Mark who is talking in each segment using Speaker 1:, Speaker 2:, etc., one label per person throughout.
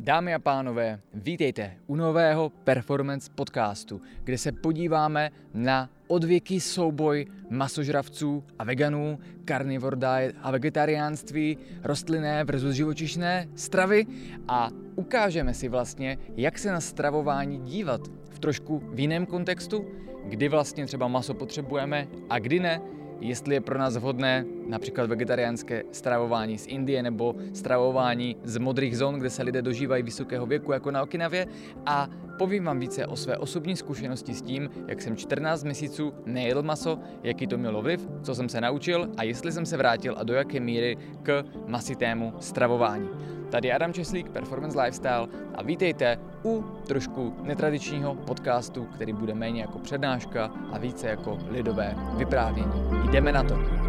Speaker 1: Dámy a pánové, vítejte u nového performance podcastu, kde se podíváme na odvěký souboj masožravců a veganů, carnivore diet a vegetariánství, rostlinné versus živočišné stravy a ukážeme si vlastně, jak se na stravování dívat v trošku v jiném kontextu, kdy vlastně třeba maso potřebujeme a kdy ne, jestli je pro nás vhodné například vegetariánské stravování z Indie nebo stravování z modrých zón, kde se lidé dožívají vysokého věku jako na Okinavě a povím vám více o své osobní zkušenosti s tím, jak jsem 14 měsíců nejedl maso, jaký to mělo vliv, co jsem se naučil a jestli jsem se vrátil a do jaké míry k masitému stravování. Tady je Adam Česlík, Performance Lifestyle a vítejte u trošku netradičního podcastu, který bude méně jako přednáška a více jako lidové vyprávění. Jdeme na to!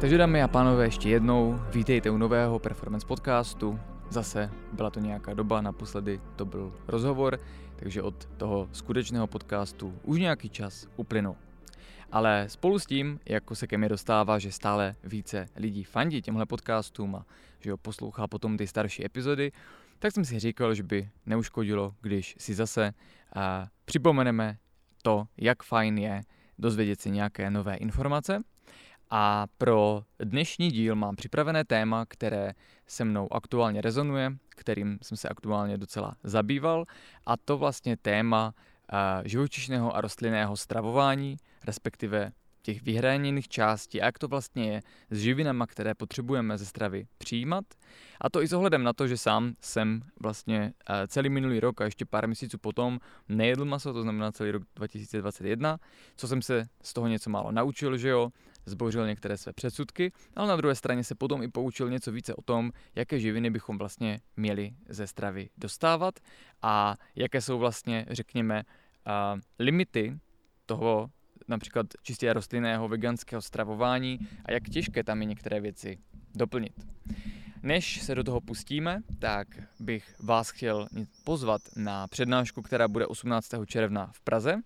Speaker 1: Takže dámy a pánové, ještě jednou vítejte u nového performance podcastu. Zase byla to nějaká doba, naposledy to byl rozhovor, takže od toho skutečného podcastu už nějaký čas uplynul. Ale spolu s tím, jako se ke mně dostává, že stále více lidí fandí těmhle podcastům a že ho poslouchá potom ty starší epizody, tak jsem si říkal, že by neuškodilo, když si zase a, připomeneme to, jak fajn je dozvědět si nějaké nové informace a pro dnešní díl mám připravené téma, které se mnou aktuálně rezonuje, kterým jsem se aktuálně docela zabýval, a to vlastně téma živočišného a rostlinného stravování, respektive těch vyhraněných částí a jak to vlastně je s živinama, které potřebujeme ze stravy přijímat. A to i s ohledem na to, že sám jsem vlastně celý minulý rok a ještě pár měsíců potom nejedl maso, to znamená celý rok 2021, co jsem se z toho něco málo naučil, že jo, zbořil některé své předsudky, ale na druhé straně se potom i poučil něco více o tom, jaké živiny bychom vlastně měli ze stravy dostávat a jaké jsou vlastně, řekněme, uh, limity toho například čistě rostlinného veganského stravování a jak těžké tam je některé věci doplnit. Než se do toho pustíme, tak bych vás chtěl pozvat na přednášku, která bude 18. června v Praze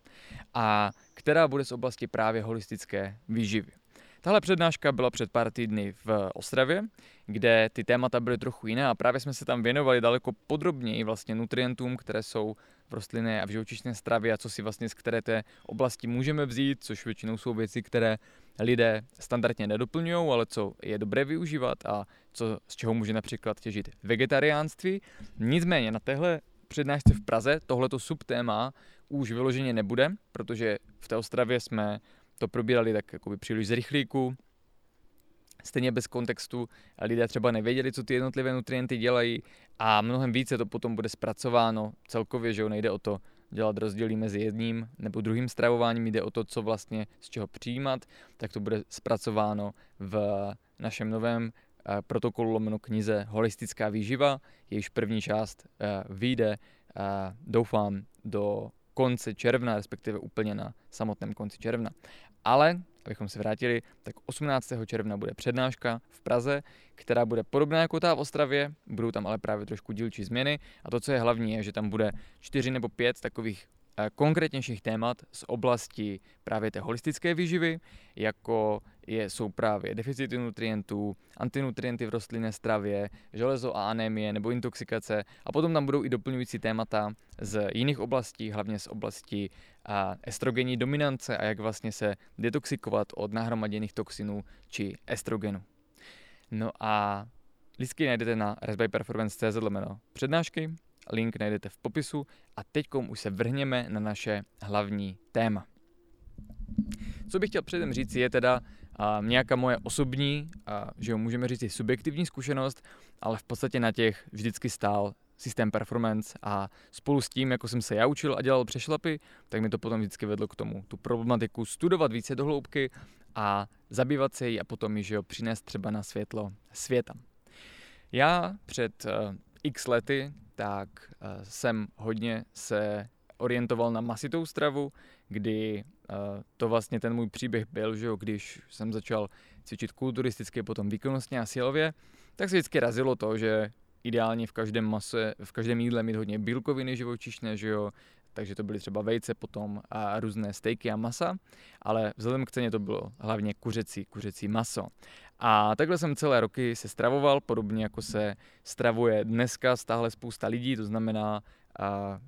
Speaker 1: a která bude z oblasti právě holistické výživy. Tahle přednáška byla před pár týdny v Ostravě, kde ty témata byly trochu jiné a právě jsme se tam věnovali daleko podrobněji vlastně nutrientům, které jsou v rostlinné a v živočišné stravě a co si vlastně z které té oblasti můžeme vzít, což většinou jsou věci, které lidé standardně nedoplňují, ale co je dobré využívat a co, z čeho může například těžit vegetariánství. Nicméně na téhle přednášce v Praze tohleto subtéma už vyloženě nebude, protože v té Ostravě jsme to probírali tak jakoby příliš z rychlíku, stejně bez kontextu. Lidé třeba nevěděli, co ty jednotlivé nutrienty dělají a mnohem více to potom bude zpracováno celkově, že jo, nejde o to dělat rozdíly mezi jedním nebo druhým stravováním, jde o to, co vlastně z čeho přijímat, tak to bude zpracováno v našem novém eh, protokolu lomeno knize Holistická výživa, jejíž první část eh, vyjde, eh, doufám, do konce června, respektive úplně na samotném konci června. Ale, abychom se vrátili, tak 18. června bude přednáška v Praze, která bude podobná jako ta v Ostravě, budou tam ale právě trošku dílčí změny a to, co je hlavní, je, že tam bude čtyři nebo pět takových konkrétnějších témat z oblasti právě té holistické výživy, jako je, jsou právě deficity nutrientů, antinutrienty v rostlinné stravě, železo a anémie nebo intoxikace. A potom tam budou i doplňující témata z jiných oblastí, hlavně z oblasti a, estrogenní dominance a jak vlastně se detoxikovat od nahromaděných toxinů či estrogenu. No a lístky najdete na resbyperformance.cz přednášky, link najdete v popisu a teď už se vrhněme na naše hlavní téma. Co bych chtěl předem říct, je teda a, nějaká moje osobní, a, že jo, můžeme říct i subjektivní zkušenost, ale v podstatě na těch vždycky stál systém performance a spolu s tím, jako jsem se já učil a dělal přešlapy, tak mi to potom vždycky vedlo k tomu, tu problematiku studovat více do hloubky a zabývat se jí a potom ji, že jo, přinést třeba na světlo světa. Já před x lety tak uh, jsem hodně se orientoval na masitou stravu, kdy uh, to vlastně ten můj příběh byl, že jo, když jsem začal cvičit kulturisticky, potom výkonnostně a silově, tak se vždycky razilo to, že ideálně v každém mase, v každém jídle mít hodně bílkoviny živočišné, že jo, takže to byly třeba vejce, potom a různé stejky a masa, ale vzhledem k ceně to bylo hlavně kuřecí, kuřecí maso. A takhle jsem celé roky se stravoval, podobně jako se stravuje dneska stále spousta lidí, to znamená,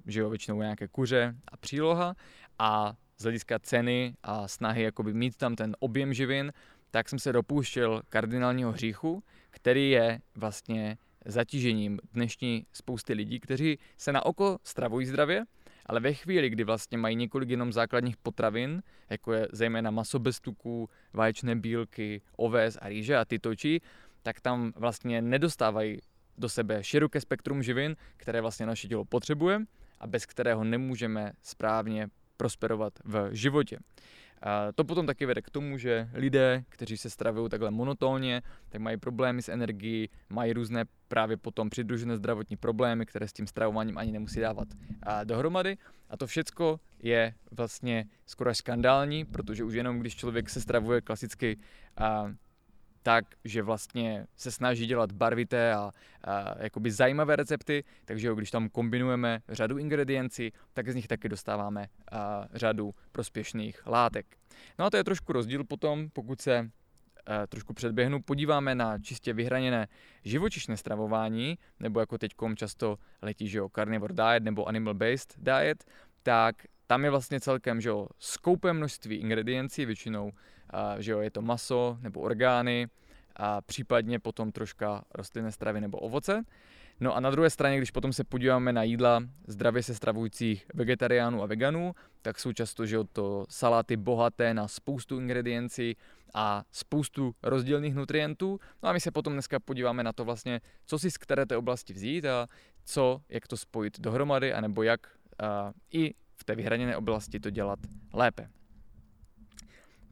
Speaker 1: že jo, většinou nějaké kuře a příloha. A z hlediska ceny a snahy jakoby mít tam ten objem živin, tak jsem se dopouštěl kardinálního hříchu, který je vlastně zatížením dnešní spousty lidí, kteří se na oko stravují zdravě, ale ve chvíli, kdy vlastně mají několik jenom základních potravin, jako je zejména maso bez tuků, vaječné bílky, oves a rýže a ty točí, tak tam vlastně nedostávají do sebe široké spektrum živin, které vlastně naše tělo potřebuje a bez kterého nemůžeme správně prosperovat v životě. A to potom taky vede k tomu, že lidé, kteří se stravují takhle monotónně, tak mají problémy s energií, mají různé právě potom přidružené zdravotní problémy, které s tím stravováním ani nemusí dávat a dohromady. A to všecko je vlastně skoro až skandální, protože už jenom když člověk se stravuje klasicky a tak, že vlastně se snaží dělat barvité a, a jakoby zajímavé recepty, takže jo, když tam kombinujeme řadu ingrediencí, tak z nich taky dostáváme a, řadu prospěšných látek. No a to je trošku rozdíl potom, pokud se a, trošku předběhnu, podíváme na čistě vyhraněné živočišné stravování, nebo jako teď často letí, že jo, carnivore diet nebo animal based diet, tak tam je vlastně celkem, že jo, skoupé množství ingrediencí, většinou a, že jo, je to maso nebo orgány a případně potom troška rostlinné stravy nebo ovoce. No a na druhé straně, když potom se podíváme na jídla zdravě se stravujících vegetariánů a veganů, tak jsou často, že to saláty bohaté na spoustu ingrediencí a spoustu rozdílných nutrientů. No a my se potom dneska podíváme na to vlastně, co si z které té oblasti vzít a co, jak to spojit dohromady, anebo jak a, i té vyhraněné oblasti to dělat lépe.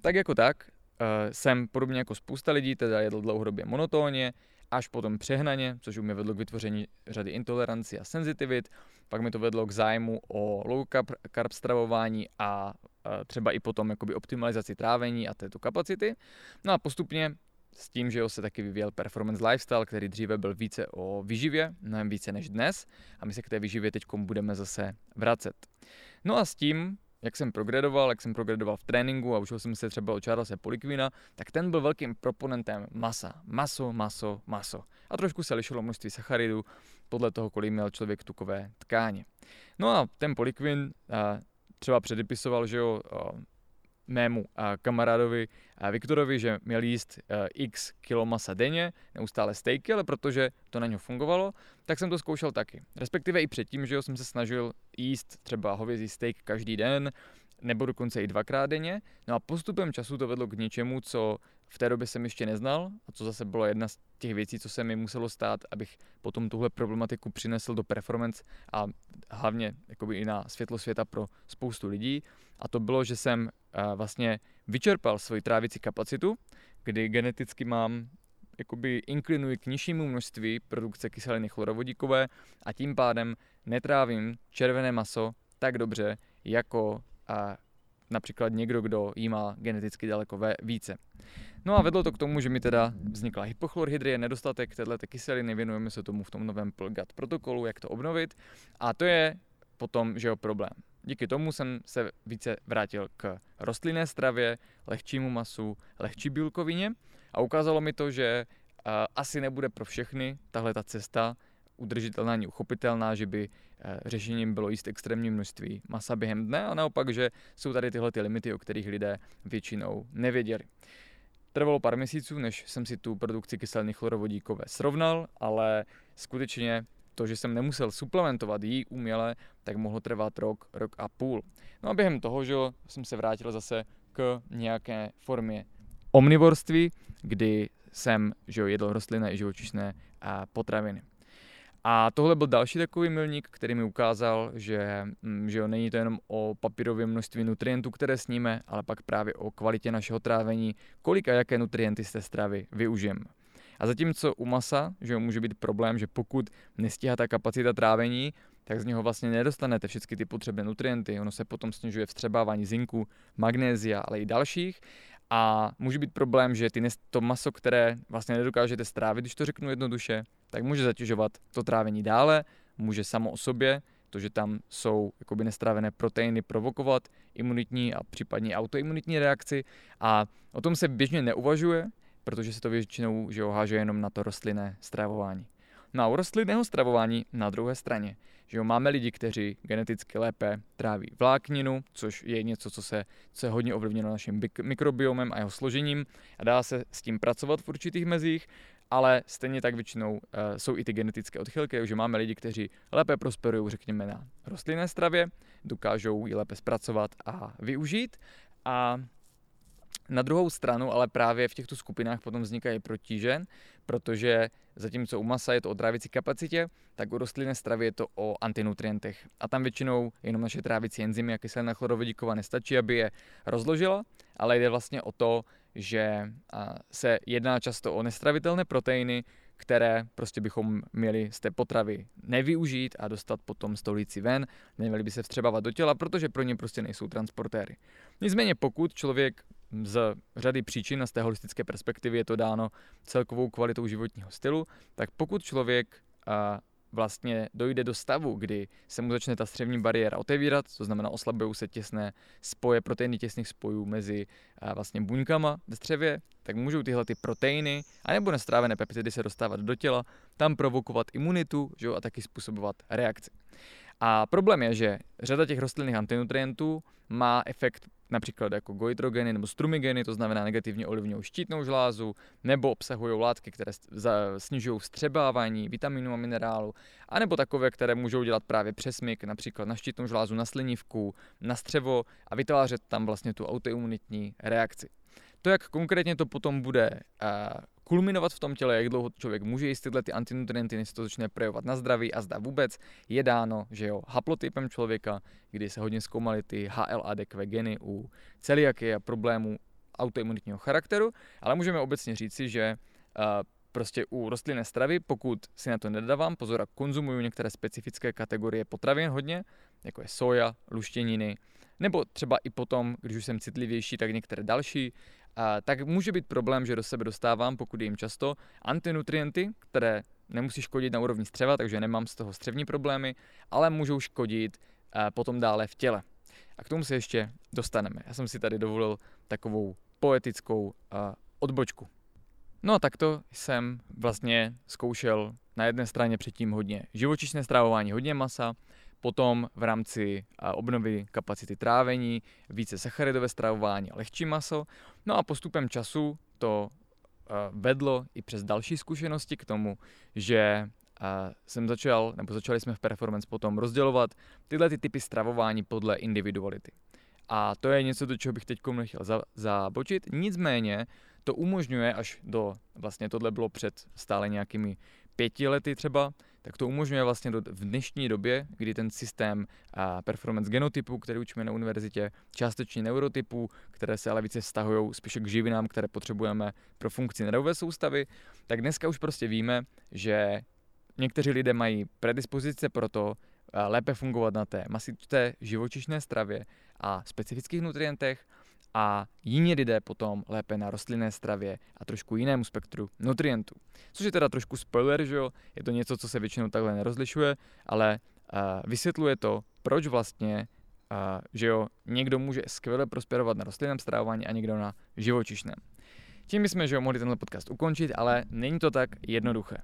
Speaker 1: Tak jako tak, uh, jsem podobně jako spousta lidí teda jedl dlouhodobě monotónně, až potom přehnaně, což u mě vedlo k vytvoření řady intolerancí a senzitivit. Pak mi to vedlo k zájmu o low carb, carb stravování a uh, třeba i potom jakoby optimalizaci trávení a této kapacity. No a postupně s tím, že se taky vyvíjel performance lifestyle, který dříve byl více o výživě, mnohem více než dnes a my se k té výživě teď budeme zase vracet. No a s tím jak jsem progredoval, jak jsem progredoval v tréninku a učil jsem se třeba od Charlesa Polikvina, tak ten byl velkým proponentem masa. Maso, maso, maso. A trošku se lišilo množství sacharidů podle toho, kolik měl člověk tukové tkáně. No a ten Polikvin třeba předepisoval, že jo, mému kamarádovi Viktorovi, že měl jíst e, x kilo masa denně, neustále stejky, ale protože to na něho fungovalo, tak jsem to zkoušel taky. Respektive i předtím, že jo, jsem se snažil jíst třeba hovězí steak každý den, nebo dokonce i dvakrát denně. No a postupem času to vedlo k něčemu, co v té době jsem ještě neznal a co zase bylo jedna z těch věcí, co se mi muselo stát, abych potom tuhle problematiku přinesl do performance a hlavně jakoby i na světlo světa pro spoustu lidí. A to bylo, že jsem vlastně vyčerpal svoji trávicí kapacitu, kdy geneticky mám jakoby inklinuji k nižšímu množství produkce kyseliny chlorovodíkové a tím pádem netrávím červené maso tak dobře, jako a například někdo, kdo jí má geneticky daleko více. No a vedlo to k tomu, že mi teda vznikla hypochlorhydrie, nedostatek této kyseliny, věnujeme se tomu v tom novém PLGAT protokolu, jak to obnovit a to je potom, že jo, problém. Díky tomu jsem se více vrátil k rostlinné stravě, lehčímu masu, lehčí bílkovině a ukázalo mi to, že uh, asi nebude pro všechny tahle ta cesta udržitelná ani uchopitelná, že by uh, řešením bylo jíst extrémní množství masa během dne a naopak, že jsou tady tyhle ty limity, o kterých lidé většinou nevěděli. Trvalo pár měsíců, než jsem si tu produkci kyseliny chlorovodíkové srovnal, ale skutečně to, že jsem nemusel suplementovat jí uměle, tak mohlo trvat rok, rok a půl. No a během toho, že jsem se vrátil zase k nějaké formě omnivorství, kdy jsem že jedl rostlinné i živočišné potraviny. A tohle byl další takový milník, který mi ukázal, že, mm, že jo, není to jenom o papírovém množství nutrientů, které sníme, ale pak právě o kvalitě našeho trávení, kolik a jaké nutrienty z té stravy využijeme. A zatímco u masa, že může být problém, že pokud nestíhá ta kapacita trávení, tak z něho vlastně nedostanete všechny ty potřebné nutrienty. Ono se potom snižuje vstřebávání zinku, magnézia, ale i dalších. A může být problém, že ty, to maso, které vlastně nedokážete strávit, když to řeknu jednoduše, tak může zatěžovat to trávení dále, může samo o sobě protože tam jsou jakoby nestrávené proteiny provokovat imunitní a případně autoimunitní reakci a o tom se běžně neuvažuje, protože se to většinou že háže jenom na to rostlinné stravování. No a u rostlinného stravování na druhé straně, že jo, máme lidi, kteří geneticky lépe tráví vlákninu, což je něco, co se, co je hodně ovlivněno naším mikrobiomem a jeho složením a dá se s tím pracovat v určitých mezích, ale stejně tak většinou uh, jsou i ty genetické odchylky, že máme lidi, kteří lépe prosperují, řekněme, na rostlinné stravě, dokážou ji lépe zpracovat a využít a na druhou stranu ale právě v těchto skupinách potom vznikají protíže, protože zatímco u masa je to o trávicí kapacitě, tak u rostlinné stravy je to o antinutrientech. A tam většinou jenom naše trávicí enzymy a kyselina chlorovodíková nestačí, aby je rozložila, ale jde vlastně o to, že se jedná často o nestravitelné proteiny, které prostě bychom měli z té potravy nevyužít a dostat potom stolici ven, neměli by se vstřebávat do těla, protože pro ně prostě nejsou transportéry. Nicméně pokud člověk z řady příčin a z té holistické perspektivy je to dáno celkovou kvalitou životního stylu, tak pokud člověk a, vlastně dojde do stavu, kdy se mu začne ta střevní bariéra otevírat, to znamená oslabují se těsné spoje, proteiny těsných spojů mezi a, vlastně buňkama ve střevě, tak můžou tyhle ty proteiny anebo nestrávené peptidy se dostávat do těla, tam provokovat imunitu že, a taky způsobovat reakci. A problém je, že řada těch rostlinných antinutrientů má efekt například jako goitrogeny nebo strumigeny, to znamená negativně ovlivňují štítnou žlázu, nebo obsahují látky, které snižují vstřebávání vitaminů a minerálu, anebo takové, které můžou dělat právě přesmyk, například na štítnou žlázu, na slinivku, na střevo a vytvářet tam vlastně tu autoimunitní reakci. To, jak konkrétně to potom bude uh, kulminovat v tom těle, jak dlouho člověk může jíst tyhle ty antinutrienty, než se to začne projevovat na zdraví a zda vůbec, je dáno, že jo, haplotypem člověka, kdy se hodně zkoumaly ty HLA-DQ geny u celiaky a problémů autoimunitního charakteru, ale můžeme obecně říci, že uh, prostě u rostlinné stravy, pokud si na to nedávám pozor a konzumuju některé specifické kategorie potravin hodně, jako je soja, luštěniny, nebo třeba i potom, když už jsem citlivější, tak některé další, tak může být problém, že do sebe dostávám, pokud jim často, antinutrienty, které nemusí škodit na úrovni střeva, takže nemám z toho střevní problémy, ale můžou škodit a, potom dále v těle. A k tomu se ještě dostaneme. Já jsem si tady dovolil takovou poetickou a, odbočku. No a takto jsem vlastně zkoušel na jedné straně předtím hodně živočišné stravování, hodně masa, Potom v rámci obnovy kapacity trávení, více sacharidové stravování a lehčí maso. No a postupem času to vedlo i přes další zkušenosti k tomu, že jsem začal, nebo začali jsme v Performance potom rozdělovat tyhle ty typy stravování podle individuality. A to je něco, do čeho bych teď nechtěl zabočit. Nicméně to umožňuje až do, vlastně tohle bylo před stále nějakými pěti lety třeba, tak to umožňuje vlastně do, v dnešní době, kdy ten systém a performance genotypu, který učíme na univerzitě, částečně neurotypů, které se ale více vztahují spíše k živinám, které potřebujeme pro funkci nervové soustavy, tak dneska už prostě víme, že někteří lidé mají predispozice pro to lépe fungovat na té masité živočišné stravě a specifických nutrientech a jiní lidé potom lépe na rostlinné stravě a trošku jinému spektru nutrientů. Což je teda trošku spoiler, že jo, je to něco, co se většinou takhle nerozlišuje, ale uh, vysvětluje to, proč vlastně, uh, že jo, někdo může skvěle prosperovat na rostlinném stravování a někdo na živočišném. Tím bychom, že jo, mohli tenhle podcast ukončit, ale není to tak jednoduché.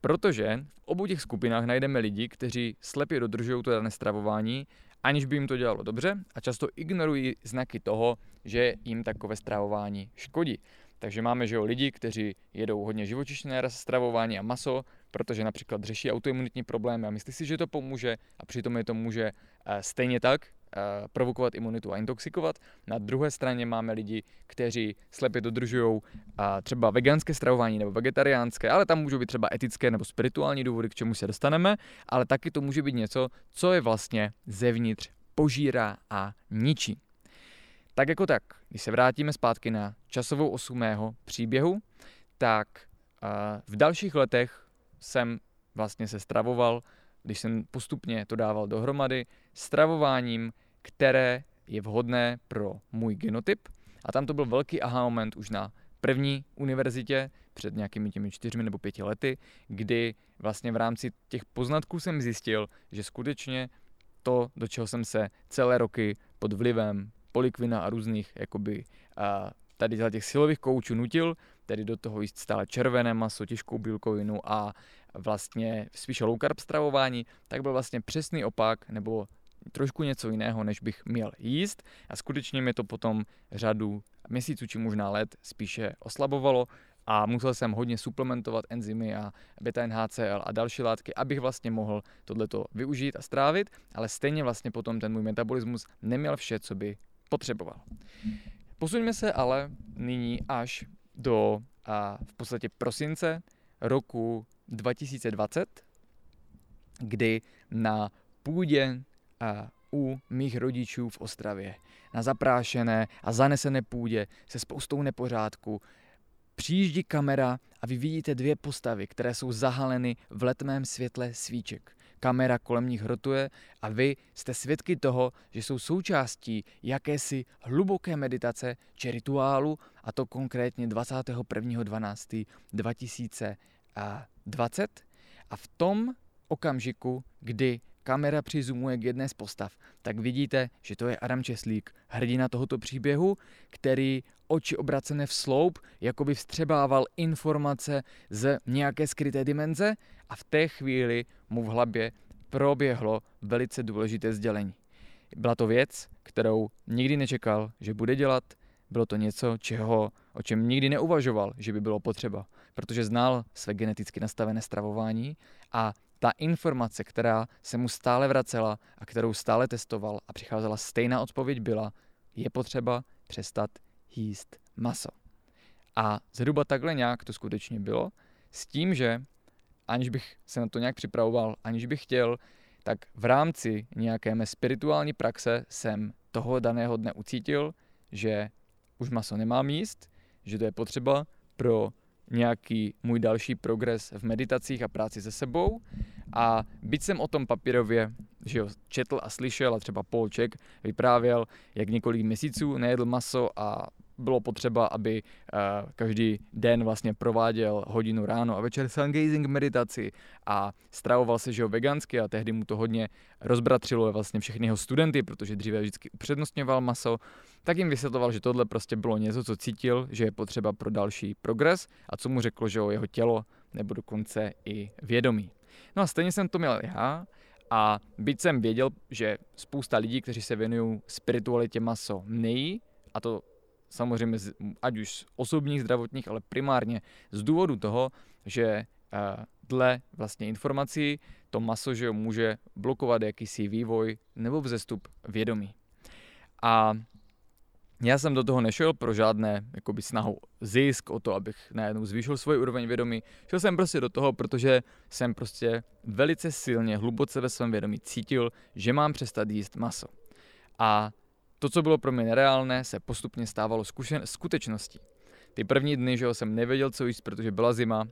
Speaker 1: Protože v obou těch skupinách najdeme lidi, kteří slepě dodržují to dané stravování aniž by jim to dělalo dobře a často ignorují znaky toho, že jim takové stravování škodí. Takže máme že jo, lidi, kteří jedou hodně živočišné stravování a maso, protože například řeší autoimunitní problémy a myslí si, že to pomůže a přitom je to může eh, stejně tak provokovat imunitu a intoxikovat. Na druhé straně máme lidi, kteří slepě dodržují eh, třeba veganské stravování nebo vegetariánské, ale tam můžou být třeba etické nebo spirituální důvody, k čemu se dostaneme, ale taky to může být něco, co je vlastně zevnitř požírá a ničí. Tak jako tak, když se vrátíme zpátky na časovou osu mého příběhu, tak eh, v dalších letech jsem vlastně se stravoval když jsem postupně to dával dohromady, stravováním, které je vhodné pro můj genotyp. A tam to byl velký aha moment už na první univerzitě před nějakými těmi čtyřmi nebo pěti lety, kdy vlastně v rámci těch poznatků jsem zjistil, že skutečně to, do čeho jsem se celé roky pod vlivem polikvina a různých jakoby a tady těch silových koučů nutil, tedy do toho jíst stále červené maso, těžkou bílkovinu a vlastně spíše low carb stravování, tak byl vlastně přesný opak, nebo trošku něco jiného, než bych měl jíst a skutečně mi to potom řadu měsíců či možná let spíše oslabovalo a musel jsem hodně suplementovat enzymy a beta NHCl a další látky, abych vlastně mohl tohleto využít a strávit, ale stejně vlastně potom ten můj metabolismus neměl vše, co by potřeboval. Posuňme se ale nyní až do a v podstatě prosince roku 2020, kdy na půdě u mých rodičů v Ostravě, na zaprášené a zanesené půdě se spoustou nepořádku, přijíždí kamera a vy vidíte dvě postavy, které jsou zahaleny v letmém světle svíček. Kamera kolem nich rotuje a vy jste svědky toho, že jsou součástí jakési hluboké meditace či rituálu a to konkrétně 21.12.2020 a v tom okamžiku, kdy kamera přizumuje k jedné z postav, tak vidíte, že to je Adam Česlík, hrdina tohoto příběhu, který oči obracené v sloup, jako by vstřebával informace z nějaké skryté dimenze a v té chvíli mu v hlavě proběhlo velice důležité sdělení. Byla to věc, kterou nikdy nečekal, že bude dělat, bylo to něco, čeho, o čem nikdy neuvažoval, že by bylo potřeba, protože znal své geneticky nastavené stravování a ta informace, která se mu stále vracela a kterou stále testoval a přicházela stejná odpověď byla, je potřeba přestat jíst maso. A zhruba takhle nějak to skutečně bylo, s tím, že aniž bych se na to nějak připravoval, aniž bych chtěl, tak v rámci nějaké mé spirituální praxe jsem toho daného dne ucítil, že už maso nemám jíst, že to je potřeba pro nějaký můj další progres v meditacích a práci se sebou. A byť jsem o tom papírově že jo, četl a slyšel a třeba Polček vyprávěl, jak několik měsíců nejedl maso a bylo potřeba, aby uh, každý den vlastně prováděl hodinu ráno a večer sun gazing meditaci a stravoval se, že jo, vegansky a tehdy mu to hodně rozbratřilo vlastně všechny jeho studenty, protože dříve vždycky upřednostňoval maso, tak jim vysvětloval, že tohle prostě bylo něco, co cítil, že je potřeba pro další progres a co mu řeklo, že jo, jeho tělo nebo dokonce i vědomí. No a stejně jsem to měl já a byť jsem věděl, že spousta lidí, kteří se věnují spiritualitě maso, nejí, a to samozřejmě ať už z osobních zdravotních, ale primárně z důvodu toho, že eh, dle vlastně informací to maso že může blokovat jakýsi vývoj nebo vzestup vědomí. A já jsem do toho nešel pro žádné jakoby, snahu zisk o to, abych najednou zvýšil svůj úroveň vědomí. Šel jsem prostě do toho, protože jsem prostě velice silně, hluboce ve svém vědomí cítil, že mám přestat jíst maso. A to, co bylo pro mě nereálné, se postupně stávalo zkušen- skutečností. Ty první dny, že jsem nevěděl, co jíst, protože byla zima,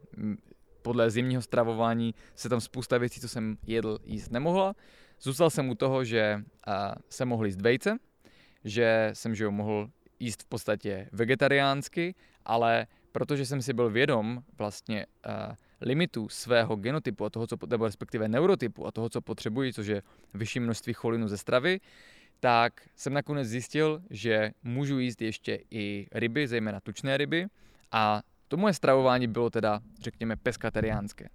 Speaker 1: podle zimního stravování se tam spousta věcí, co jsem jedl, jíst nemohla. Zůstal jsem u toho, že a, jsem mohl jíst vejce, že jsem že jo, mohl jíst v podstatě vegetariánsky, ale protože jsem si byl vědom vlastně uh, svého genotypu a toho, co, nebo respektive neurotypu a toho, co potřebuji, což je vyšší množství cholinu ze stravy, tak jsem nakonec zjistil, že můžu jíst ještě i ryby, zejména tučné ryby a to moje stravování bylo teda, řekněme, peskateriánské.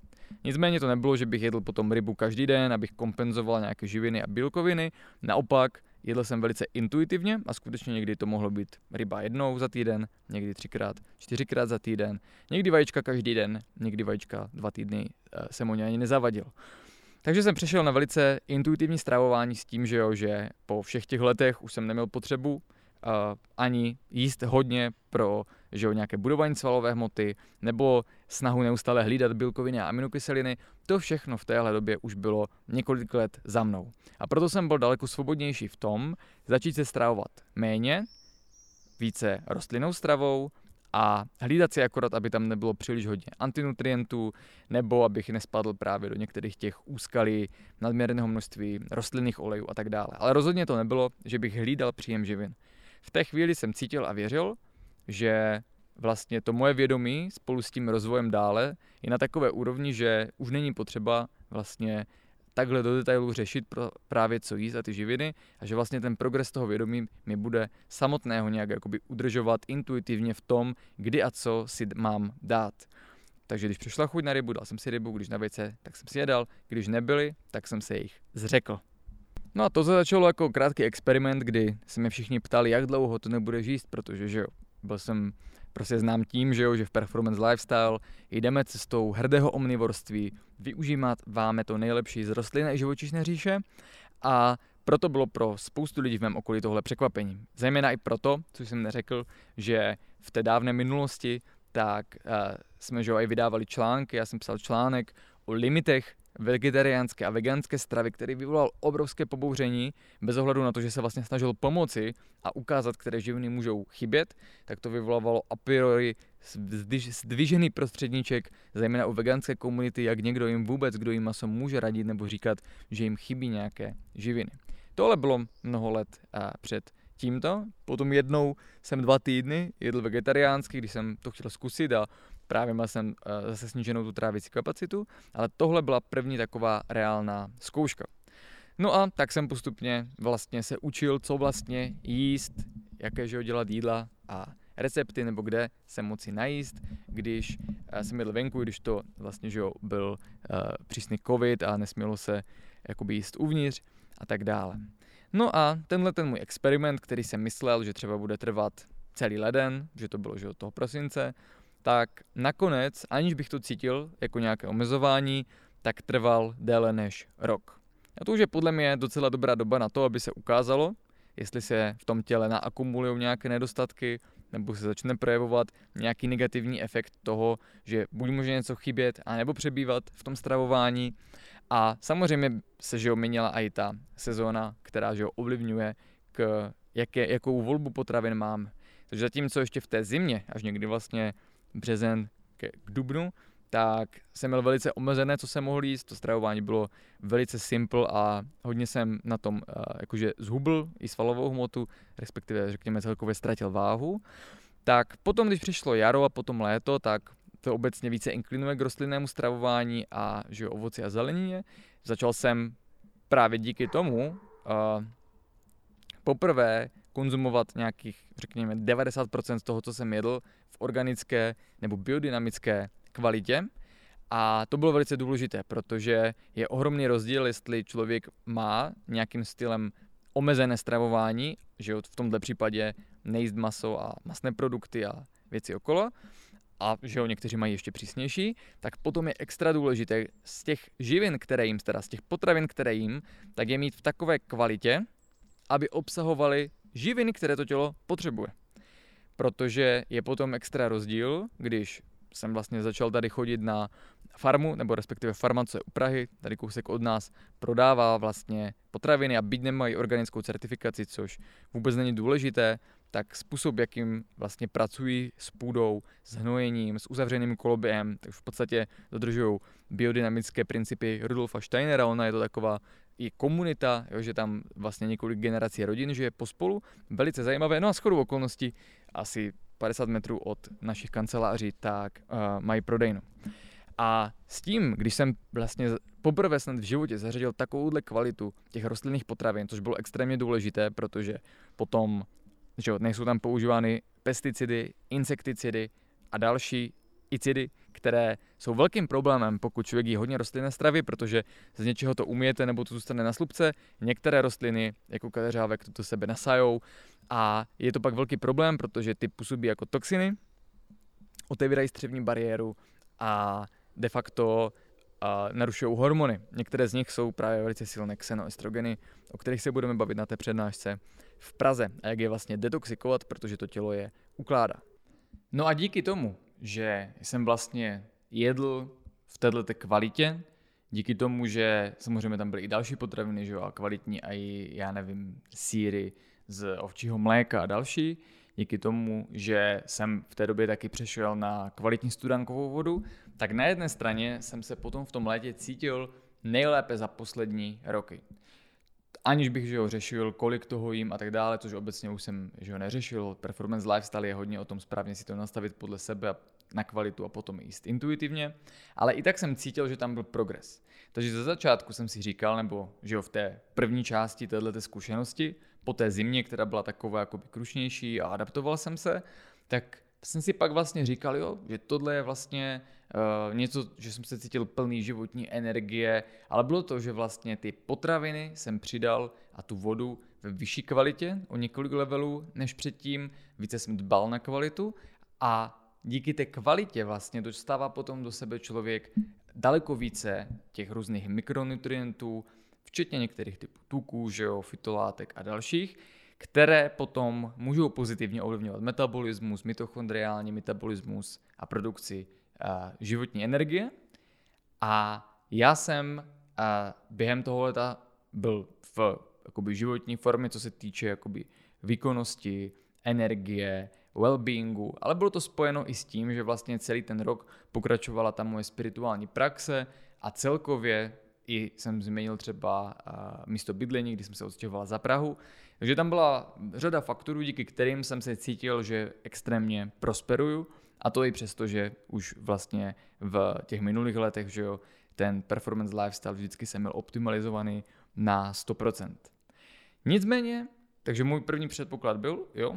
Speaker 1: Nicméně to nebylo, že bych jedl potom rybu každý den, abych kompenzoval nějaké živiny a bílkoviny. Naopak, jedl jsem velice intuitivně a skutečně někdy to mohlo být ryba jednou za týden, někdy třikrát, čtyřikrát za týden, někdy vajíčka každý den, někdy vajíčka dva týdny eh, jsem o ně ani nezavadil. Takže jsem přešel na velice intuitivní stravování s tím, že, jo, že po všech těch letech už jsem neměl potřebu uh, ani jíst hodně pro že jo, nějaké budování svalové hmoty nebo snahu neustále hlídat bílkoviny a aminokyseliny. To všechno v téhle době už bylo několik let za mnou. A proto jsem byl daleko svobodnější v tom začít se stravovat méně, více rostlinnou stravou, a hlídat si akorát, aby tam nebylo příliš hodně antinutrientů, nebo abych nespadl právě do některých těch úskalí nadměrného množství rostlinných olejů a tak dále. Ale rozhodně to nebylo, že bych hlídal příjem živin. V té chvíli jsem cítil a věřil, že vlastně to moje vědomí spolu s tím rozvojem dále je na takové úrovni, že už není potřeba vlastně takhle do detailu řešit právě co jíst a ty živiny a že vlastně ten progres toho vědomí mi bude samotného nějak jakoby udržovat intuitivně v tom, kdy a co si mám dát. Takže když přišla chuť na rybu, dal jsem si rybu, když na vejce, tak jsem si je dal, když nebyly, tak jsem se jich zřekl. No a to se začalo jako krátký experiment, kdy se mě všichni ptali, jak dlouho to nebude jíst, protože že jo, byl jsem prostě znám tím, že jo, že v Performance Lifestyle jdeme cestou hrdého omnivorství, využíváme to nejlepší z rostlin a živočišné říše a proto bylo pro spoustu lidí v mém okolí tohle překvapení. Zejména i proto, co jsem neřekl, že v té dávné minulosti tak uh, jsme že jo, i vydávali články, já jsem psal článek o limitech vegetariánské a veganské stravy, který vyvolal obrovské pobouření, bez ohledu na to, že se vlastně snažil pomoci a ukázat, které živiny můžou chybět, tak to vyvolávalo a priori zdvižený prostředníček, zejména u veganské komunity, jak někdo jim vůbec, kdo jim maso může radit nebo říkat, že jim chybí nějaké živiny. Tohle bylo mnoho let před tímto. Potom jednou jsem dva týdny jedl vegetariánsky, když jsem to chtěl zkusit a právě měl jsem uh, zase sníženou tu trávicí kapacitu, ale tohle byla první taková reálná zkouška. No a tak jsem postupně vlastně se učil, co vlastně jíst, jaké že dělat jídla a recepty nebo kde se moci najíst, když uh, jsem jedl venku, když to vlastně že jo, byl uh, přísný covid a nesmělo se jakoby jíst uvnitř a tak dále. No a tenhle ten můj experiment, který jsem myslel, že třeba bude trvat celý leden, že to bylo že od toho prosince, tak nakonec, aniž bych to cítil jako nějaké omezování, tak trval déle než rok. A to už je podle mě docela dobrá doba na to, aby se ukázalo, jestli se v tom těle naakumulují nějaké nedostatky, nebo se začne projevovat nějaký negativní efekt toho, že buď může něco chybět, anebo přebývat v tom stravování. A samozřejmě se že měnila i ta sezóna, která že ovlivňuje, k jaké, jakou volbu potravin mám. Takže zatímco ještě v té zimě, až někdy vlastně březen k, dubnu, tak jsem měl velice omezené, co jsem mohl jíst. To stravování bylo velice simple a hodně jsem na tom uh, jakože zhubl i svalovou hmotu, respektive řekněme celkově ztratil váhu. Tak potom, když přišlo jaro a potom léto, tak to obecně více inklinuje k rostlinnému stravování a že ovoci a zelenině. Začal jsem právě díky tomu uh, poprvé konzumovat nějakých, řekněme, 90% z toho, co jsem jedl organické nebo biodynamické kvalitě. A to bylo velice důležité, protože je ohromný rozdíl, jestli člověk má nějakým stylem omezené stravování, že v tomto případě nejíst maso a masné produkty a věci okolo, a že ho někteří mají ještě přísnější, tak potom je extra důležité z těch živin, které jim, teda z těch potravin, které jim, tak je mít v takové kvalitě, aby obsahovaly živiny, které to tělo potřebuje. Protože je potom extra rozdíl, když jsem vlastně začal tady chodit na farmu, nebo respektive farma, co je u Prahy, tady kousek od nás, prodává vlastně potraviny a byť nemají organickou certifikaci, což vůbec není důležité, tak způsob, jakým vlastně pracují s půdou, s hnojením, s uzavřeným koloběhem, tak v podstatě dodržují biodynamické principy Rudolfa Steinera, ona je to taková i komunita, jo, že tam vlastně několik generací rodin žije pospolu, velice zajímavé. No a shodou okolností asi 50 metrů od našich kanceláří, tak uh, mají prodejnu. A s tím, když jsem vlastně poprvé snad v životě zařadil takovouhle kvalitu těch rostlinných potravin, což bylo extrémně důležité, protože potom že nejsou tam používány pesticidy, insekticidy a další icidy, které jsou velkým problémem, pokud člověk jí hodně rostlinné stravy, protože z něčeho to umíjete nebo to zůstane na slupce. Některé rostliny, jako kadeřávek, to sebe nasajou a je to pak velký problém, protože ty působí jako toxiny, otevírají střevní bariéru a de facto narušují hormony. Některé z nich jsou právě velice silné xenoestrogeny, o kterých se budeme bavit na té přednášce v Praze a jak je vlastně detoxikovat, protože to tělo je ukládá. No a díky tomu, že jsem vlastně jedl v této kvalitě, díky tomu, že samozřejmě tam byly i další potraviny, že jo, a kvalitní a i, já nevím, síry z ovčího mléka a další, díky tomu, že jsem v té době taky přešel na kvalitní studánkovou vodu, tak na jedné straně jsem se potom v tom létě cítil nejlépe za poslední roky. Aniž bych že jo, řešil, kolik toho jím a tak dále, což obecně už jsem že jo, neřešil. Performance lifestyle je hodně o tom správně si to nastavit podle sebe a na kvalitu a potom jíst intuitivně, ale i tak jsem cítil, že tam byl progres. Takže ze začátku jsem si říkal, nebo že jo, v té první části této zkušenosti, po té zimě, která byla taková jakoby krušnější a adaptoval jsem se, tak jsem si pak vlastně říkal, jo, že tohle je vlastně uh, něco, že jsem se cítil plný životní energie, ale bylo to, že vlastně ty potraviny jsem přidal a tu vodu ve vyšší kvalitě, o několik levelů než předtím, více jsem dbal na kvalitu a díky té kvalitě vlastně dostává potom do sebe člověk daleko více těch různých mikronutrientů, včetně některých typů tuků, že jo, fitolátek a dalších, které potom můžou pozitivně ovlivňovat metabolismus, mitochondriální metabolismus a produkci životní energie. A já jsem a, během toho leta byl v jakoby, životní formě, co se týče jakoby, výkonnosti, energie, well-beingu, ale bylo to spojeno i s tím, že vlastně celý ten rok pokračovala ta moje spirituální praxe a celkově i jsem změnil třeba místo bydlení, kdy jsem se odstěhoval za Prahu. Takže tam byla řada faktorů, díky kterým jsem se cítil, že extrémně prosperuju a to i přesto, že už vlastně v těch minulých letech, že jo, ten performance lifestyle vždycky jsem měl optimalizovaný na 100%. Nicméně, takže můj první předpoklad byl, jo,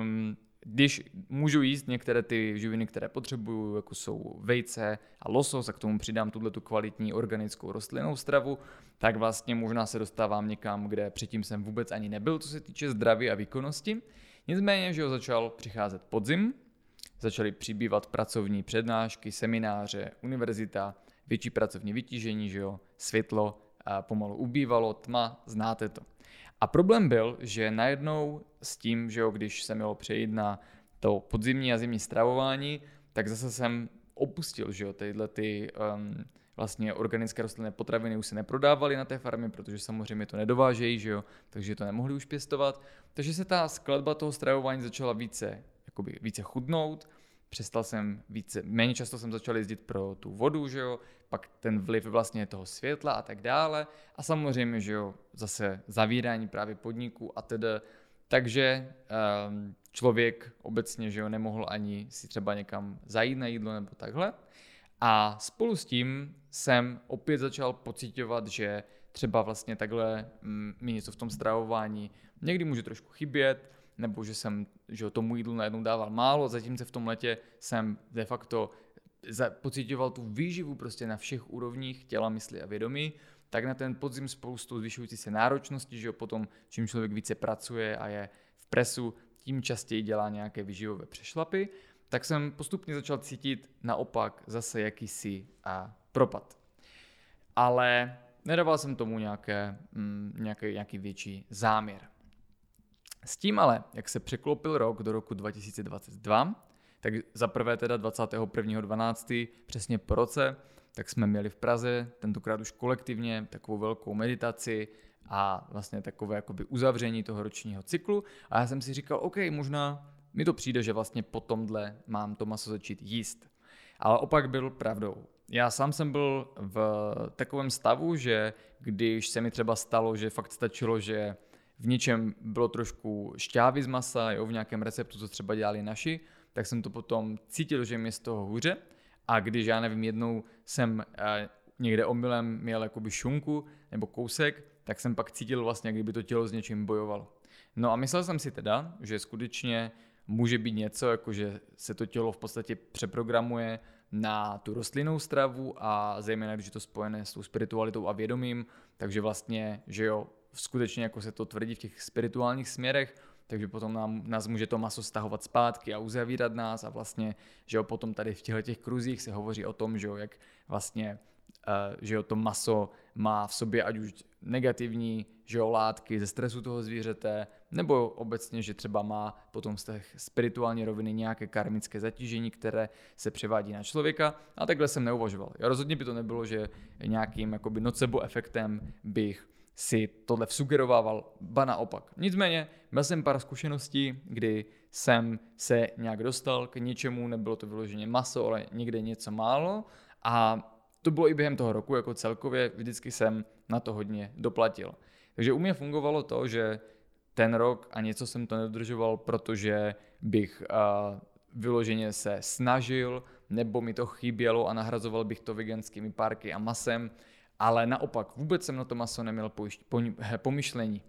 Speaker 1: um, když můžu jíst některé ty živiny, které potřebuju, jako jsou vejce a losos, a k tomu přidám tuhle tu kvalitní organickou rostlinnou stravu, tak vlastně možná se dostávám někam, kde předtím jsem vůbec ani nebyl, co se týče zdraví a výkonnosti. Nicméně, že ho začal přicházet podzim, začaly přibývat pracovní přednášky, semináře, univerzita, větší pracovní vytížení, že jo, světlo a pomalu ubývalo, tma, znáte to. A problém byl, že najednou s tím, že jo, když jsem měl přejít na to podzimní a zimní stravování, tak zase jsem opustil, že jo, tyhle ty um, vlastně organické rostlinné potraviny už se neprodávaly na té farmě, protože samozřejmě to nedovážejí, že jo, takže to nemohli už pěstovat. Takže se ta skladba toho stravování začala více, jakoby více chudnout, přestal jsem více, méně často jsem začal jezdit pro tu vodu, že jo, pak ten vliv vlastně toho světla a tak dále. A samozřejmě, že jo, zase zavírání právě podniků a tedy, takže um, člověk obecně, že jo, nemohl ani si třeba někam zajít na jídlo nebo takhle. A spolu s tím jsem opět začal pocitovat, že třeba vlastně takhle mm, mi něco v tom stravování někdy může trošku chybět, nebo že jsem že tomu jídlu najednou dával málo, zatímco v tom letě jsem de facto pocitoval tu výživu prostě na všech úrovních těla, mysli a vědomí, tak na ten podzim spoustu zvyšující se náročnosti, že jo, potom čím člověk více pracuje a je v presu, tím častěji dělá nějaké výživové přešlapy, tak jsem postupně začal cítit naopak zase jakýsi a propad. Ale nedával jsem tomu nějaké, mm, nějaký, nějaký větší záměr. S tím ale, jak se překlopil rok do roku 2022, tak za prvé teda 21.12. přesně po roce, tak jsme měli v Praze, tentokrát už kolektivně, takovou velkou meditaci a vlastně takové jakoby uzavření toho ročního cyklu. A já jsem si říkal, OK, možná mi to přijde, že vlastně po tomhle mám to maso začít jíst. Ale opak byl pravdou. Já sám jsem byl v takovém stavu, že když se mi třeba stalo, že fakt stačilo, že v něčem bylo trošku šťávy z masa, jo, v nějakém receptu, co třeba dělali naši, tak jsem to potom cítil, že mi z toho hůře. A když, já nevím, jednou jsem eh, někde omylem měl jakoby šunku nebo kousek, tak jsem pak cítil vlastně, kdyby to tělo s něčím bojovalo. No a myslel jsem si teda, že skutečně může být něco, jako že se to tělo v podstatě přeprogramuje na tu rostlinnou stravu a zejména, když je to spojené s tou spiritualitou a vědomím, takže vlastně, že jo, skutečně jako se to tvrdí v těch spirituálních směrech, takže potom nám, nás může to maso stahovat zpátky a uzavírat nás a vlastně, že jo, potom tady v těchto těch kruzích se hovoří o tom, že jo, jak vlastně, uh, že jo, to maso má v sobě ať už negativní, že jo, látky ze stresu toho zvířete, nebo obecně, že třeba má potom z těch spirituální roviny nějaké karmické zatížení, které se převádí na člověka a takhle jsem neuvažoval. Já rozhodně by to nebylo, že nějakým jakoby nocebo efektem bych si tohle vsugerovával, ba naopak. Nicméně, měl jsem pár zkušeností, kdy jsem se nějak dostal k něčemu, nebylo to vyloženě maso, ale někde něco málo a to bylo i během toho roku jako celkově, vždycky jsem na to hodně doplatil. Takže u mě fungovalo to, že ten rok a něco jsem to nedodržoval, protože bych uh, vyloženě se snažil, nebo mi to chybělo a nahrazoval bych to veganskými párky a masem, ale naopak vůbec jsem na to maso neměl pomyšlení.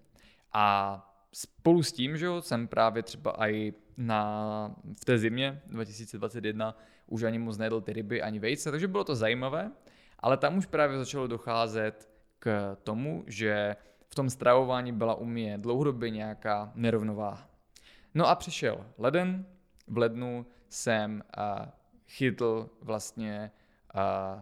Speaker 1: A spolu s tím, že jo, jsem právě třeba i na, v té zimě 2021 už ani moc nejedl ty ryby, ani vejce, takže bylo to zajímavé, ale tam už právě začalo docházet k tomu, že v tom stravování byla u mě dlouhodobě nějaká nerovnováha. No a přišel leden, v lednu jsem uh, chytl vlastně uh,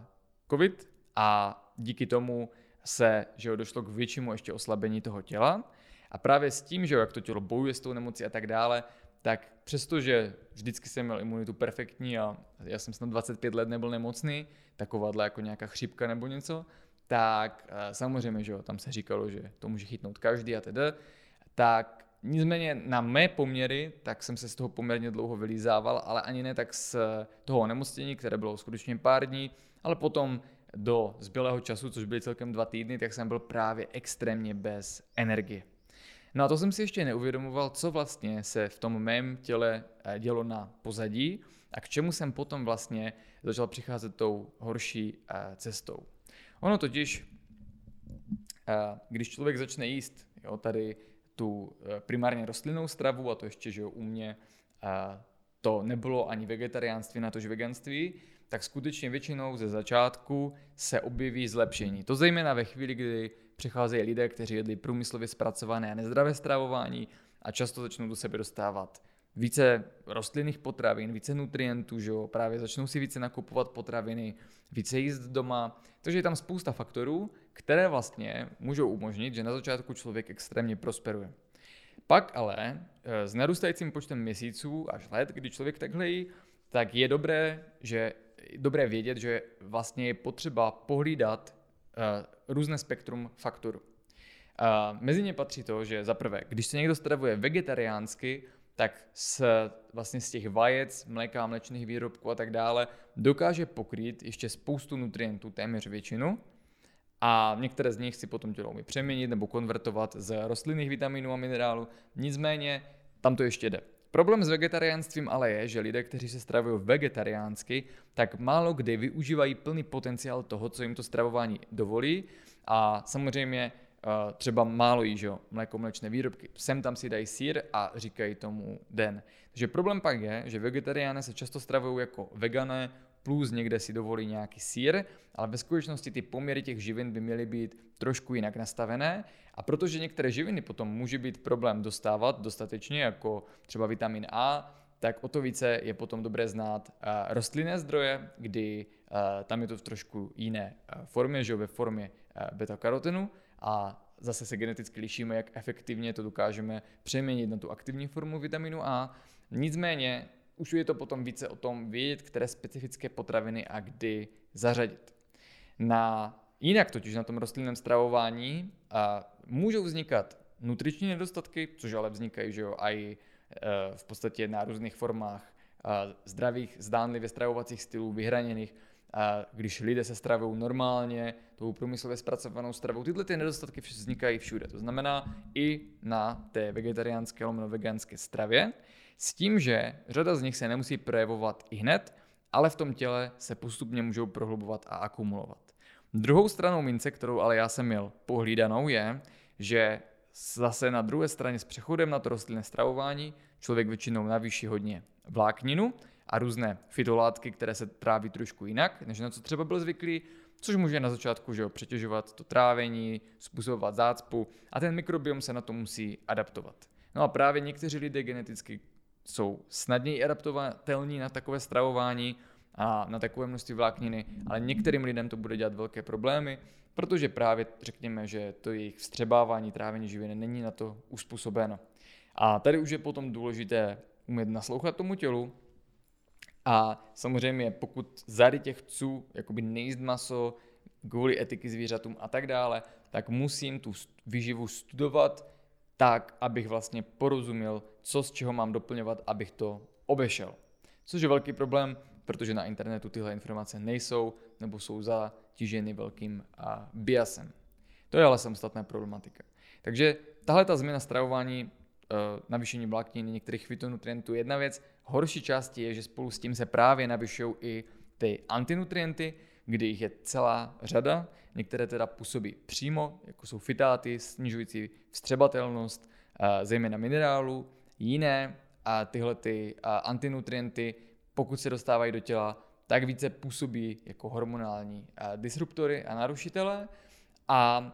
Speaker 1: covid a díky tomu se že jo, došlo k většímu ještě oslabení toho těla. A právě s tím, že jo, jak to tělo bojuje s tou nemocí a tak dále, tak přestože vždycky jsem měl imunitu perfektní a já jsem snad 25 let nebyl nemocný, takováhle jako nějaká chřipka nebo něco, tak uh, samozřejmě, že jo, tam se říkalo, že to může chytnout každý a tedy, tak Nicméně na mé poměry, tak jsem se z toho poměrně dlouho vylízával, ale ani ne tak z toho onemocnění, které bylo skutečně pár dní, ale potom do zbylého času, což byly celkem dva týdny, tak jsem byl právě extrémně bez energie. No a to jsem si ještě neuvědomoval, co vlastně se v tom mém těle eh, dělo na pozadí a k čemu jsem potom vlastně začal přicházet tou horší eh, cestou. Ono totiž, eh, když člověk začne jíst, jo, tady tu primárně rostlinnou stravu a to ještě, že jo, u mě to nebylo ani vegetariánství, na tož veganství, tak skutečně většinou ze začátku se objeví zlepšení. To zejména ve chvíli, kdy přicházejí lidé, kteří jedli průmyslově zpracované a nezdravé stravování a často začnou do sebe dostávat více rostlinných potravin, více nutrientů, že jo? právě začnou si více nakupovat potraviny, více jíst doma. Takže je tam spousta faktorů, které vlastně můžou umožnit, že na začátku člověk extrémně prosperuje. Pak ale eh, s narůstajícím počtem měsíců až let, kdy člověk takhle jí, tak je dobré, že dobré vědět, že vlastně je potřeba pohlídat uh, různé spektrum faktorů. Uh, mezi ně patří to, že za prvé, když se někdo stravuje vegetariánsky, tak z, vlastně z těch vajec, mléka, mléčných výrobků a tak dále dokáže pokrýt ještě spoustu nutrientů, téměř většinu. A některé z nich si potom tělo umí přeměnit nebo konvertovat z rostlinných vitaminů a minerálů. Nicméně tam to ještě jde. Problém s vegetariánstvím ale je, že lidé, kteří se stravují vegetariánsky, tak málo kdy využívají plný potenciál toho, co jim to stravování dovolí. A samozřejmě uh, třeba málo jí, že mléko, mléčné výrobky. Sem tam si dají sír a říkají tomu den. Takže problém pak je, že vegetariány se často stravují jako vegané, plus někde si dovolí nějaký sír, ale ve skutečnosti ty poměry těch živin by měly být trošku jinak nastavené a protože některé živiny potom může být problém dostávat dostatečně, jako třeba vitamin A, tak o to více je potom dobré znát uh, rostlinné zdroje, kdy uh, tam je to v trošku jiné uh, formě, že ve formě beta-karotenu a zase se geneticky lišíme, jak efektivně to dokážeme přeměnit na tu aktivní formu vitaminu A. Nicméně už je to potom více o tom vědět, které specifické potraviny a kdy zařadit. Na, jinak totiž na tom rostlinném stravování a můžou vznikat nutriční nedostatky, což ale vznikají že jo, i e, v podstatě na různých formách zdravých, zdánlivě stravovacích stylů, vyhraněných, a když lidé se stravují normálně, tou průmyslově zpracovanou stravou, tyhle ty nedostatky vznikají všude. To znamená i na té vegetariánské lomeno veganské stravě, s tím, že řada z nich se nemusí projevovat i hned, ale v tom těle se postupně můžou prohlubovat a akumulovat. Druhou stranou mince, kterou ale já jsem měl pohlídanou, je, že zase na druhé straně s přechodem na to rostlinné stravování člověk většinou navýší hodně vlákninu, a různé fitolátky, které se tráví trošku jinak, než na co třeba byl zvyklý, což může na začátku že jo, přetěžovat to trávení, způsobovat zácpu a ten mikrobiom se na to musí adaptovat. No a právě někteří lidé geneticky jsou snadněji adaptovatelní na takové stravování a na takové množství vlákniny, ale některým lidem to bude dělat velké problémy, protože právě řekněme, že to jejich vstřebávání, trávení živiny není na to uspůsobeno. A tady už je potom důležité umět naslouchat tomu tělu, a samozřejmě, pokud zady těch chců jakoby nejíst maso kvůli etiky zvířatům a tak dále, tak musím tu výživu studovat tak, abych vlastně porozuměl, co z čeho mám doplňovat, abych to obešel. Což je velký problém, protože na internetu tyhle informace nejsou nebo jsou zatíženy velkým biasem. To je ale samostatná problematika. Takže tahle ta změna stravování, uh, navýšení vlákniny, některých fitonutrientů je jedna věc. Horší části je, že spolu s tím se právě navyšují i ty antinutrienty, kdy jich je celá řada. Některé teda působí přímo, jako jsou fitáty, snižující vstřebatelnost, zejména minerálu. Jiné a tyhle ty antinutrienty, pokud se dostávají do těla, tak více působí jako hormonální disruptory a narušitele. A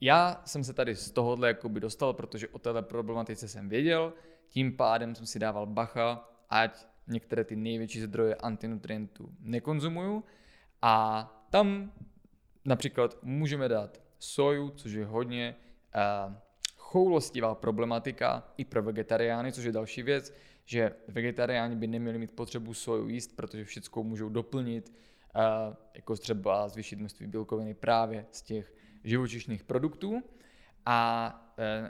Speaker 1: já jsem se tady z tohohle jakoby dostal, protože o této problematice jsem věděl, tím pádem jsem si dával bacha, ať některé ty největší zdroje antinutrientů nekonzumuju a tam například můžeme dát soju, což je hodně uh, choulostivá problematika i pro vegetariány, což je další věc, že vegetariáni by neměli mít potřebu soju jíst, protože všechno můžou doplnit, uh, jako třeba zvýšit množství bílkoviny právě z těch živočišných produktů. A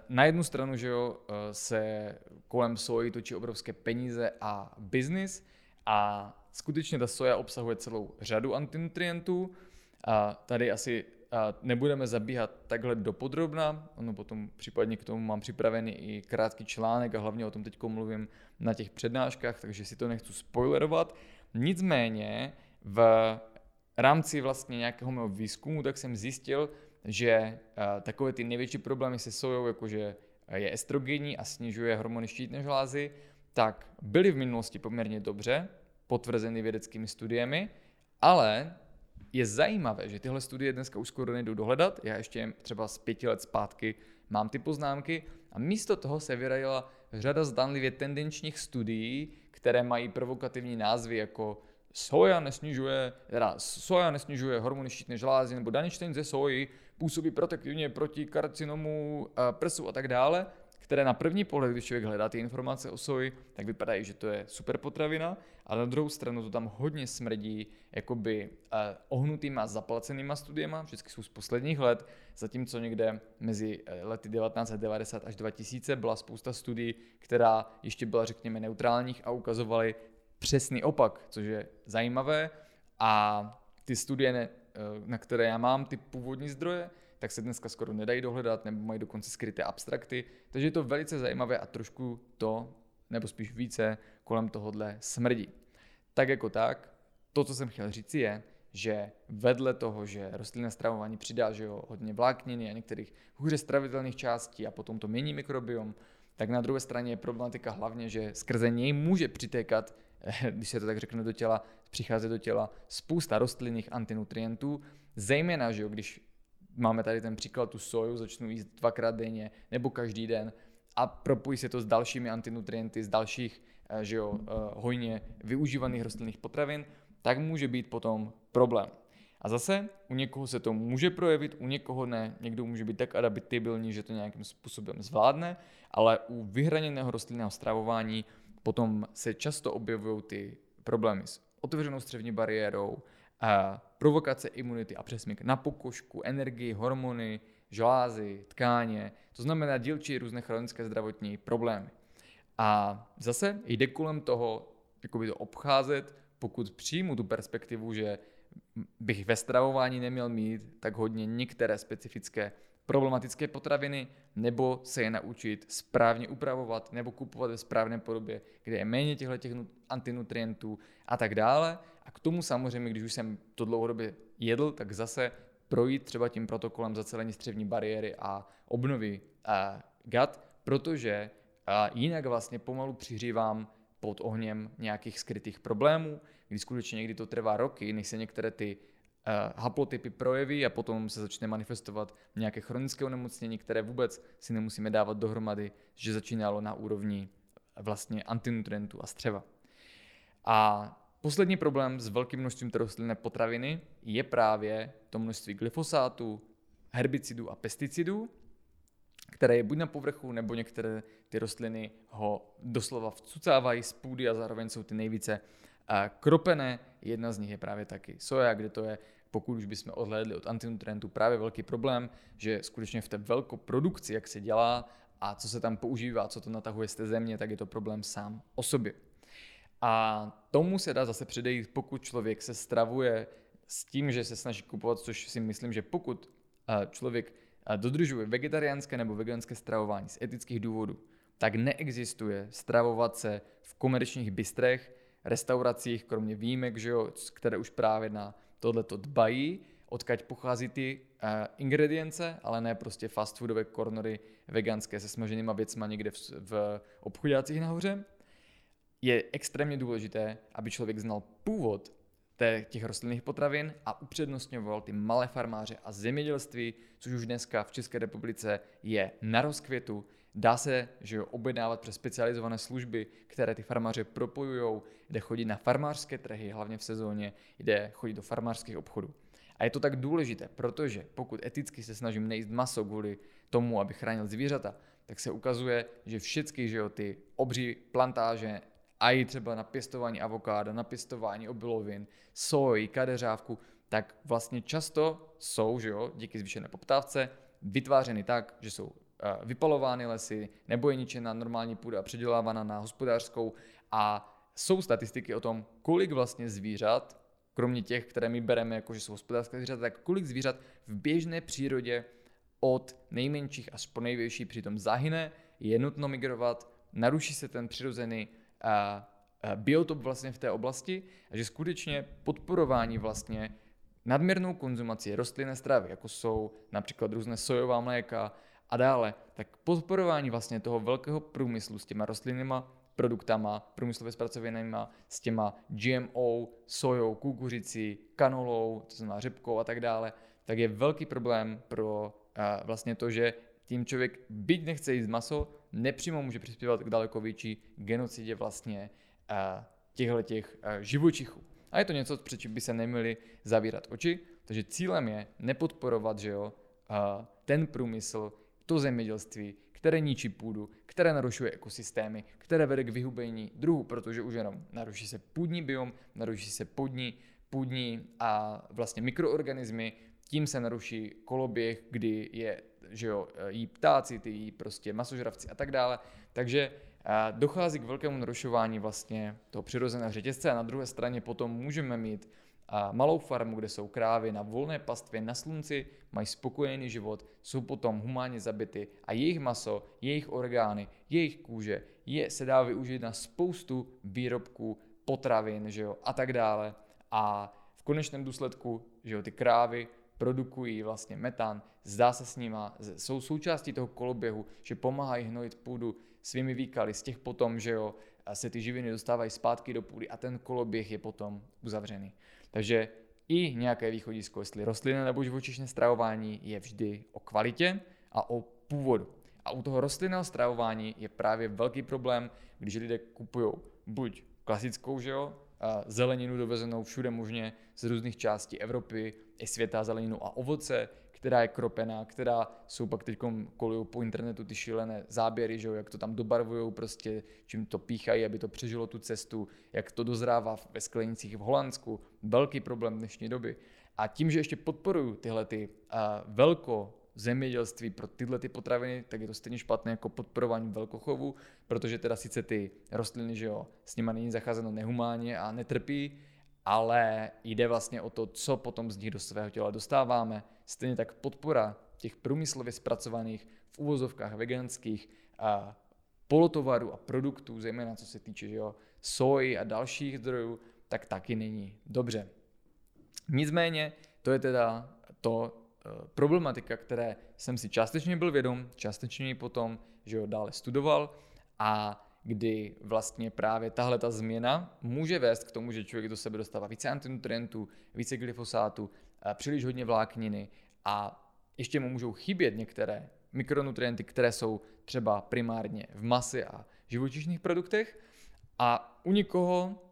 Speaker 1: na jednu stranu, že jo, e, se kolem soji točí obrovské peníze a biznis a skutečně ta soja obsahuje celou řadu antinutrientů. A tady asi a nebudeme zabíhat takhle dopodrobna, ono potom případně k tomu mám připravený i krátký článek a hlavně o tom teď mluvím na těch přednáškách, takže si to nechci spoilerovat. Nicméně v rámci vlastně nějakého mého výzkumu, tak jsem zjistil, že uh, takové ty největší problémy se sojou, jakože je estrogenní a snižuje hormony štítné žlázy, tak byly v minulosti poměrně dobře potvrzeny vědeckými studiemi, ale je zajímavé, že tyhle studie dneska už skoro nejdou dohledat. Já ještě třeba z pěti let zpátky mám ty poznámky a místo toho se vyrajila řada zdanlivě tendenčních studií, které mají provokativní názvy jako soja nesnižuje, teda soja nesnižuje hormony štítné žlázy nebo daničten ze soji působí protektivně proti karcinomu prsu a tak dále, které na první pohled, když člověk hledá ty informace o soji, tak vypadají, že to je super potravina, ale na druhou stranu to tam hodně smrdí jakoby uh, ohnutýma zaplacenýma studiema, vždycky jsou z posledních let, zatímco někde mezi eh, lety 1990 až 2000 byla spousta studií, která ještě byla řekněme neutrálních a ukazovaly přesný opak, což je zajímavé. A ty studie, ne, eh, na které já mám ty původní zdroje, tak se dneska skoro nedají dohledat, nebo mají dokonce skryté abstrakty, takže je to velice zajímavé a trošku to, nebo spíš více, kolem tohohle smrdí. Tak jako tak, to, co jsem chtěl říct, je, že vedle toho, že rostlinné stravování přidá že jo, hodně vlákniny a některých hůře stravitelných částí a potom to mění mikrobiom, tak na druhé straně je problematika hlavně, že skrze něj může přitékat když se to tak řekne do těla, přichází do těla spousta rostlinných antinutrientů, zejména, že jo, když máme tady ten příklad tu soju, začnu jíst dvakrát denně nebo každý den a propojí se to s dalšími antinutrienty z dalších eh, že jo, eh, hojně využívaných rostlinných potravin, tak může být potom problém. A zase u někoho se to může projevit, u někoho ne. Někdo může být tak adaptibilní, že to nějakým způsobem zvládne, ale u vyhraněného rostlinného stravování potom se často objevují ty problémy s otevřenou střevní bariérou, a provokace imunity a přesmyk na pokožku, energii, hormony, žlázy, tkáně, to znamená dílčí různé chronické zdravotní problémy. A zase jde kolem toho, jakoby to obcházet, pokud přijmu tu perspektivu, že bych ve stravování neměl mít tak hodně některé specifické problematické potraviny, nebo se je naučit správně upravovat, nebo kupovat ve správné podobě, kde je méně těchto antinutrientů a tak dále. A k tomu samozřejmě, když už jsem to dlouhodobě jedl, tak zase projít třeba tím protokolem zacelení střevní bariéry a obnovy uh, gut, protože jinak vlastně pomalu přihřívám pod ohněm nějakých skrytých problémů, kdy skutečně někdy to trvá roky, než se některé ty haplotypy projeví a potom se začne manifestovat nějaké chronické onemocnění, které vůbec si nemusíme dávat dohromady, že začínalo na úrovni vlastně antinutrientů a střeva. A poslední problém s velkým množstvím rostlinné potraviny je právě to množství glyfosátu, herbicidů a pesticidů, které je buď na povrchu, nebo některé ty rostliny ho doslova vcucávají z půdy a zároveň jsou ty nejvíce kropené. Jedna z nich je právě taky soja, kde to je pokud už bychom odhlédli od antinutrientů, právě velký problém, že skutečně v té velkoprodukci, jak se dělá a co se tam používá, co to natahuje z té země, tak je to problém sám o sobě. A tomu se dá zase předejít, pokud člověk se stravuje s tím, že se snaží kupovat, což si myslím, že pokud eh, člověk dodržuje vegetariánské nebo veganské stravování z etických důvodů, tak neexistuje stravovat se v komerčních bystrech, restauracích, kromě výjimek, že jo, které už právě na tohleto dbají, odkaď pochází ty uh, ingredience, ale ne prostě fast foodové kornory veganské se smaženýma věcma někde v, v obchodácích nahoře. Je extrémně důležité, aby člověk znal původ těch rostlinných potravin a upřednostňoval ty malé farmáře a zemědělství, což už dneska v České republice je na rozkvětu. Dá se že jo, objednávat přes specializované služby, které ty farmáře propojují, jde chodit na farmářské trhy, hlavně v sezóně, jde chodit do farmářských obchodů. A je to tak důležité, protože pokud eticky se snažím nejíst maso kvůli tomu, aby chránil zvířata, tak se ukazuje, že všechny že jo, ty obří plantáže a i třeba na pěstování avokáda, na pěstování obilovin, soji, kadeřávku, tak vlastně často jsou, že jo, díky zvýšené poptávce, vytvářeny tak, že jsou vypalovány lesy, nebo je ničena normální půda a předělávána na hospodářskou. A jsou statistiky o tom, kolik vlastně zvířat, kromě těch, které my bereme jako, že jsou hospodářské zvířata, tak kolik zvířat v běžné přírodě od nejmenších až po největší přitom zahyne, je nutno migrovat, naruší se ten přirozený a, a biotop vlastně v té oblasti a že skutečně podporování vlastně nadměrnou konzumací rostlinné stravy, jako jsou například různé sojová mléka a dále, tak podporování vlastně toho velkého průmyslu s těma rostlinnýma produktama, průmyslově zpracovanýma, s těma GMO, sojou, kukuřicí, kanolou, to znamená řepkou a tak dále, tak je velký problém pro uh, vlastně to, že tím člověk, byť nechce jíst maso, nepřímo může přispívat k daleko větší genocidě vlastně uh, těchto těch uh, živočichů. A je to něco, před čím by se neměli zavírat oči, takže cílem je nepodporovat, že jo, ten průmysl, to zemědělství, které ničí půdu, které narušuje ekosystémy, které vede k vyhubení druhů, protože už jenom naruší se půdní biom, naruší se půdní, půdní a vlastně mikroorganismy, tím se naruší koloběh, kdy je, že jo, jí ptáci, ty jí prostě masožravci a tak dále. Takže dochází k velkému narušování vlastně toho přirozeného řetězce a na druhé straně potom můžeme mít a malou farmu, kde jsou krávy na volné pastvě na slunci, mají spokojený život, jsou potom humánně zabity a jejich maso, jejich orgány, jejich kůže je, se dá využít na spoustu výrobků, potravin že jo, a tak dále. A v konečném důsledku že jo, ty krávy produkují vlastně metan, zdá se s nima, jsou součástí toho koloběhu, že pomáhají hnojit půdu svými výkaly, z těch potom, že jo, se ty živiny dostávají zpátky do půdy a ten koloběh je potom uzavřený. Takže i nějaké východisko, jestli rostlinné nebo živočišné stravování je vždy o kvalitě a o původu. A u toho rostlinného stravování je právě velký problém, když lidé kupují buď klasickou, že jo, zeleninu dovezenou všude možně z různých částí Evropy, i světa zeleninu a ovoce, která je kropená, která jsou pak teď kolují po internetu ty šílené záběry, že jo, jak to tam dobarvují, prostě čím to píchají, aby to přežilo tu cestu, jak to dozrává ve sklenicích v Holandsku, velký problém dnešní doby. A tím, že ještě podporují tyhle ty uh, velko zemědělství pro tyhle ty potraviny, tak je to stejně špatné jako podporování velkochovu, protože teda sice ty rostliny, že jo, s nimi není zacházeno nehumánně a netrpí, ale jde vlastně o to, co potom z nich do svého těla dostáváme. Stejně tak podpora těch průmyslově zpracovaných v uvozovkách veganských a polotovarů a produktů, zejména co se týče že jo, soji a dalších zdrojů, tak taky není dobře. Nicméně to je teda to e, problematika, které jsem si částečně byl vědom, částečně potom, že jo, dále studoval a kdy vlastně právě tahle ta změna může vést k tomu, že člověk do sebe dostává více antinutrientů, více glyfosátu, eh, příliš hodně vlákniny a ještě mu můžou chybět některé mikronutrienty, které jsou třeba primárně v mase a živočišných produktech. A u někoho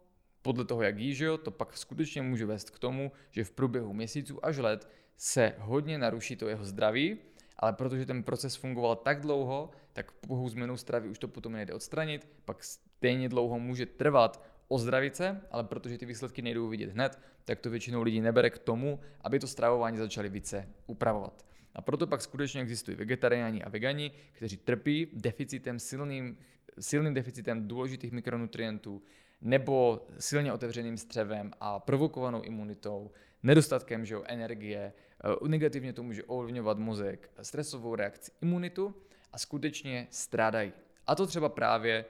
Speaker 1: podle toho, jak jí, to pak skutečně může vést k tomu, že v průběhu měsíců až let se hodně naruší to jeho zdraví ale protože ten proces fungoval tak dlouho, tak pouhou změnou stravy už to potom nejde odstranit, pak stejně dlouho může trvat ozdravit se, ale protože ty výsledky nejdou vidět hned, tak to většinou lidí nebere k tomu, aby to stravování začali více upravovat. A proto pak skutečně existují vegetariáni a vegani, kteří trpí deficitem silným, silným deficitem důležitých mikronutrientů nebo silně otevřeným střevem a provokovanou imunitou, nedostatkem že jo, energie, negativně to může ovlivňovat mozek, stresovou reakci, imunitu a skutečně strádají. A to třeba právě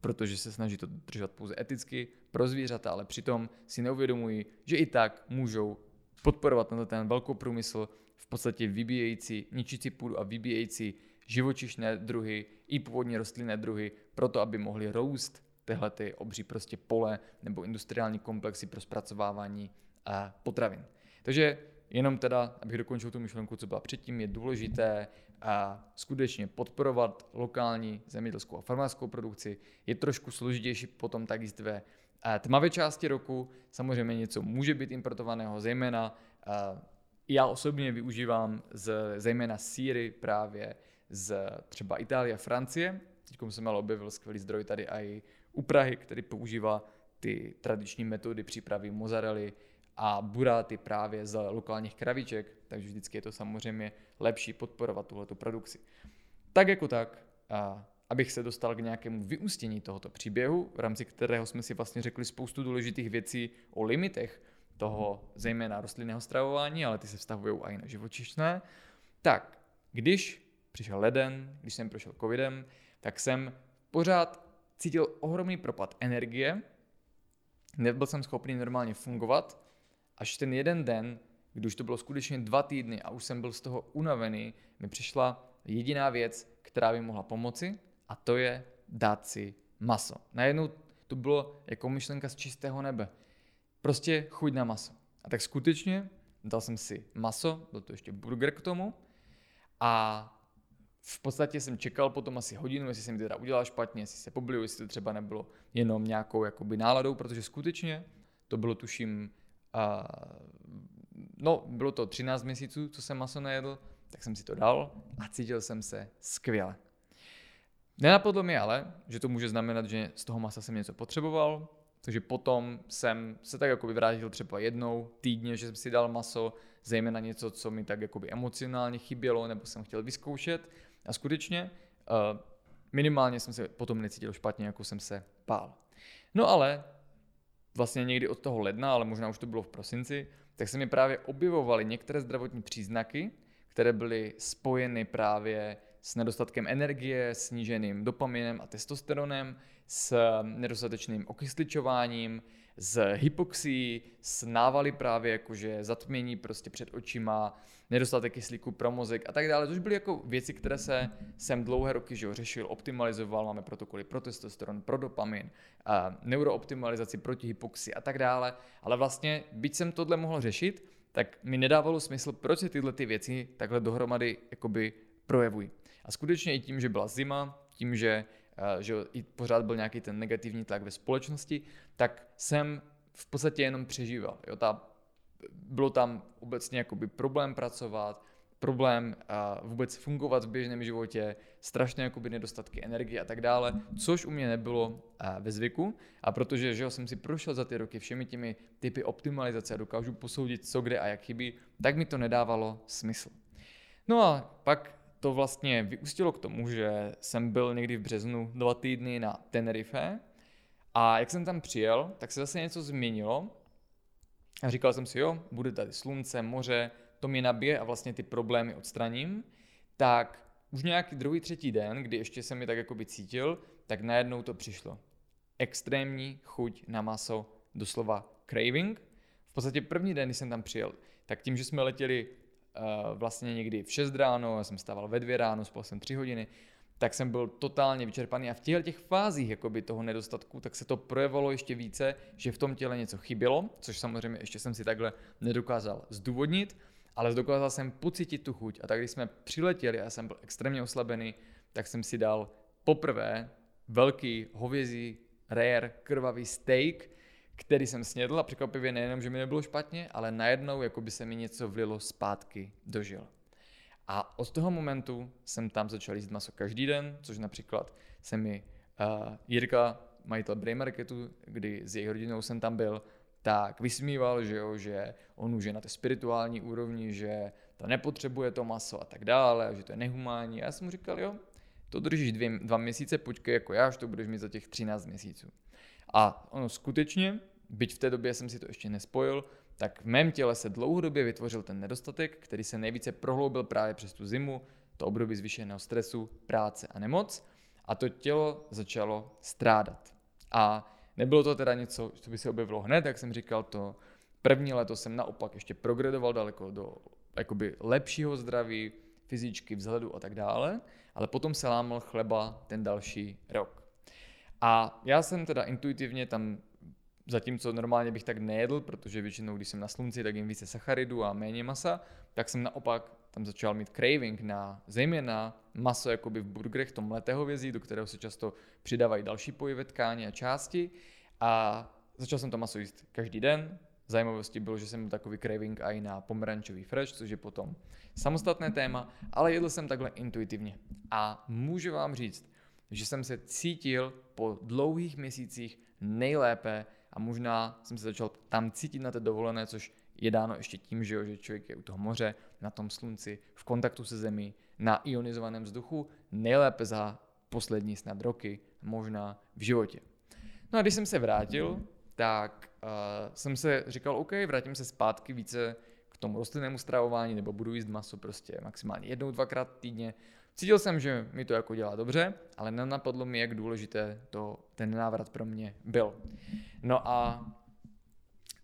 Speaker 1: protože se snaží to držet pouze eticky pro zvířata, ale přitom si neuvědomují, že i tak můžou podporovat na ten velký průmysl v podstatě vybíjející, ničící půdu a vybíjející živočišné druhy i původní rostlinné druhy, proto aby mohly růst tyhle ty obří prostě pole nebo industriální komplexy pro zpracovávání potravin. Takže jenom teda, abych dokončil tu myšlenku, co byla předtím, je důležité a skutečně podporovat lokální zemědělskou a farmářskou produkci. Je trošku složitější potom tak jíst ve tmavé části roku. Samozřejmě něco může být importovaného, zejména já osobně využívám z, zejména síry právě z třeba Itálie a Francie. Teď jsem ale objevil skvělý zdroj tady i u Prahy, který používá ty tradiční metody přípravy mozzarelly a buráty právě z lokálních kravíček, takže vždycky je to samozřejmě lepší podporovat tuhletu produkci. Tak jako tak, abych se dostal k nějakému vyústění tohoto příběhu, v rámci kterého jsme si vlastně řekli spoustu důležitých věcí o limitech toho zejména rostlinného stravování, ale ty se vztahují i na živočišné, tak když přišel leden, když jsem prošel covidem, tak jsem pořád cítil ohromný propad energie, nebyl jsem schopný normálně fungovat, až ten jeden den, když to bylo skutečně dva týdny a už jsem byl z toho unavený, mi přišla jediná věc, která by mohla pomoci a to je dát si maso. Najednou to bylo jako myšlenka z čistého nebe. Prostě chuť na maso. A tak skutečně dal jsem si maso, byl to ještě burger k tomu a v podstatě jsem čekal potom asi hodinu, jestli jsem teda udělal špatně, jestli se pobliju, jestli to třeba nebylo jenom nějakou jakoby náladou, protože skutečně to bylo tuším, uh, no bylo to 13 měsíců, co jsem maso nejedl, tak jsem si to dal a cítil jsem se skvěle. Nenapadlo mi ale, že to může znamenat, že z toho masa jsem něco potřeboval, takže potom jsem se tak jako vyvrátil třeba jednou týdně, že jsem si dal maso, zejména něco, co mi tak jakoby emocionálně chybělo, nebo jsem chtěl vyzkoušet. A skutečně uh, minimálně jsem se potom necítil špatně, jako jsem se bál. No ale vlastně někdy od toho ledna, ale možná už to bylo v prosinci, tak se mi právě objevovaly některé zdravotní příznaky, které byly spojeny právě s nedostatkem energie, sníženým dopaminem a testosteronem, s nedostatečným okysličováním, s hypoxií, s návaly právě jakože zatmění prostě před očima, nedostatek kyslíku pro mozek a tak dále, což byly jako věci, které se jsem dlouhé roky že řešil, optimalizoval, máme protokoly pro testosteron, pro dopamin, neurooptimalizaci proti hypoxii a tak dále, ale vlastně, byť jsem tohle mohl řešit, tak mi nedávalo smysl, proč se tyhle ty věci takhle dohromady jakoby projevují. A skutečně i tím, že byla zima, tím, že, že i pořád byl nějaký ten negativní tlak ve společnosti, tak jsem v podstatě jenom přežíval. Jo, ta, bylo tam obecně jakoby problém pracovat, problém uh, vůbec fungovat v běžném životě, strašné jakoby nedostatky energie a tak dále, což u mě nebylo uh, ve zvyku a protože že jsem si prošel za ty roky všemi těmi typy optimalizace a dokážu posoudit, co kde a jak chybí, tak mi to nedávalo smysl. No a pak to vlastně vyústilo k tomu, že jsem byl někdy v březnu dva týdny na Tenerife a jak jsem tam přijel, tak se zase něco změnilo a říkal jsem si, jo, bude tady slunce, moře, to mě nabije a vlastně ty problémy odstraním, tak už nějaký druhý, třetí den, kdy ještě jsem mi tak jakoby cítil, tak najednou to přišlo. Extrémní chuť na maso, doslova craving. V podstatě první den, kdy jsem tam přijel, tak tím, že jsme letěli uh, vlastně někdy v 6 ráno, já jsem stával ve 2 ráno, spal jsem 3 hodiny, tak jsem byl totálně vyčerpaný a v těchto těch fázích jakoby toho nedostatku, tak se to projevilo ještě více, že v tom těle něco chybělo, což samozřejmě ještě jsem si takhle nedokázal zdůvodnit, ale dokázal jsem pocítit tu chuť. A tak když jsme přiletěli a jsem byl extrémně oslabený, tak jsem si dal poprvé velký hovězí rare krvavý steak, který jsem snědl a překvapivě nejenom, že mi nebylo špatně, ale najednou jako by se mi něco vlilo zpátky do žil. A od toho momentu jsem tam začal jíst maso každý den, což například se mi uh, Jirka, majitel Bray Marketu, kdy s jejich rodinou jsem tam byl, tak vysmíval, že, jo, že on už je na té spirituální úrovni, že to nepotřebuje to maso a tak dále, že to je nehumánní. A já jsem mu říkal, jo, to držíš dvě, dva měsíce, počkej jako já, až to budeš mít za těch 13 měsíců. A ono skutečně, byť v té době jsem si to ještě nespojil, tak v mém těle se dlouhodobě vytvořil ten nedostatek, který se nejvíce prohloubil právě přes tu zimu, to období zvýšeného stresu, práce a nemoc a to tělo začalo strádat. A nebylo to teda něco, co by se objevilo hned, jak jsem říkal, to první leto jsem naopak ještě progredoval daleko do jakoby lepšího zdraví, fyzičky, vzhledu a tak dále, ale potom se lámal chleba ten další rok. A já jsem teda intuitivně tam, zatímco normálně bych tak nejedl, protože většinou, když jsem na slunci, tak jim více sacharidů a méně masa, tak jsem naopak tam začal mít craving na zejména maso jakoby v burgerech, tom mleté hovězí, do kterého se často přidávají další pojivé tkáně a části. A začal jsem to maso jíst každý den. Zajímavostí bylo, že jsem měl takový craving i na pomerančový fresh, což je potom samostatné téma, ale jedl jsem takhle intuitivně. A můžu vám říct, že jsem se cítil po dlouhých měsících nejlépe a možná jsem se začal tam cítit na té dovolené, což je dáno ještě tím, že, jo, že člověk je u toho moře, na tom slunci, v kontaktu se zemí, na ionizovaném vzduchu, nejlépe za poslední snad roky, možná v životě. No a když jsem se vrátil, tak uh, jsem se říkal, OK, vrátím se zpátky více k tomu rostlinnému stravování, nebo budu jíst maso prostě maximálně jednou, dvakrát týdně. Cítil jsem, že mi to jako dělá dobře, ale nenapadlo mi, jak důležité to, ten návrat pro mě byl. No a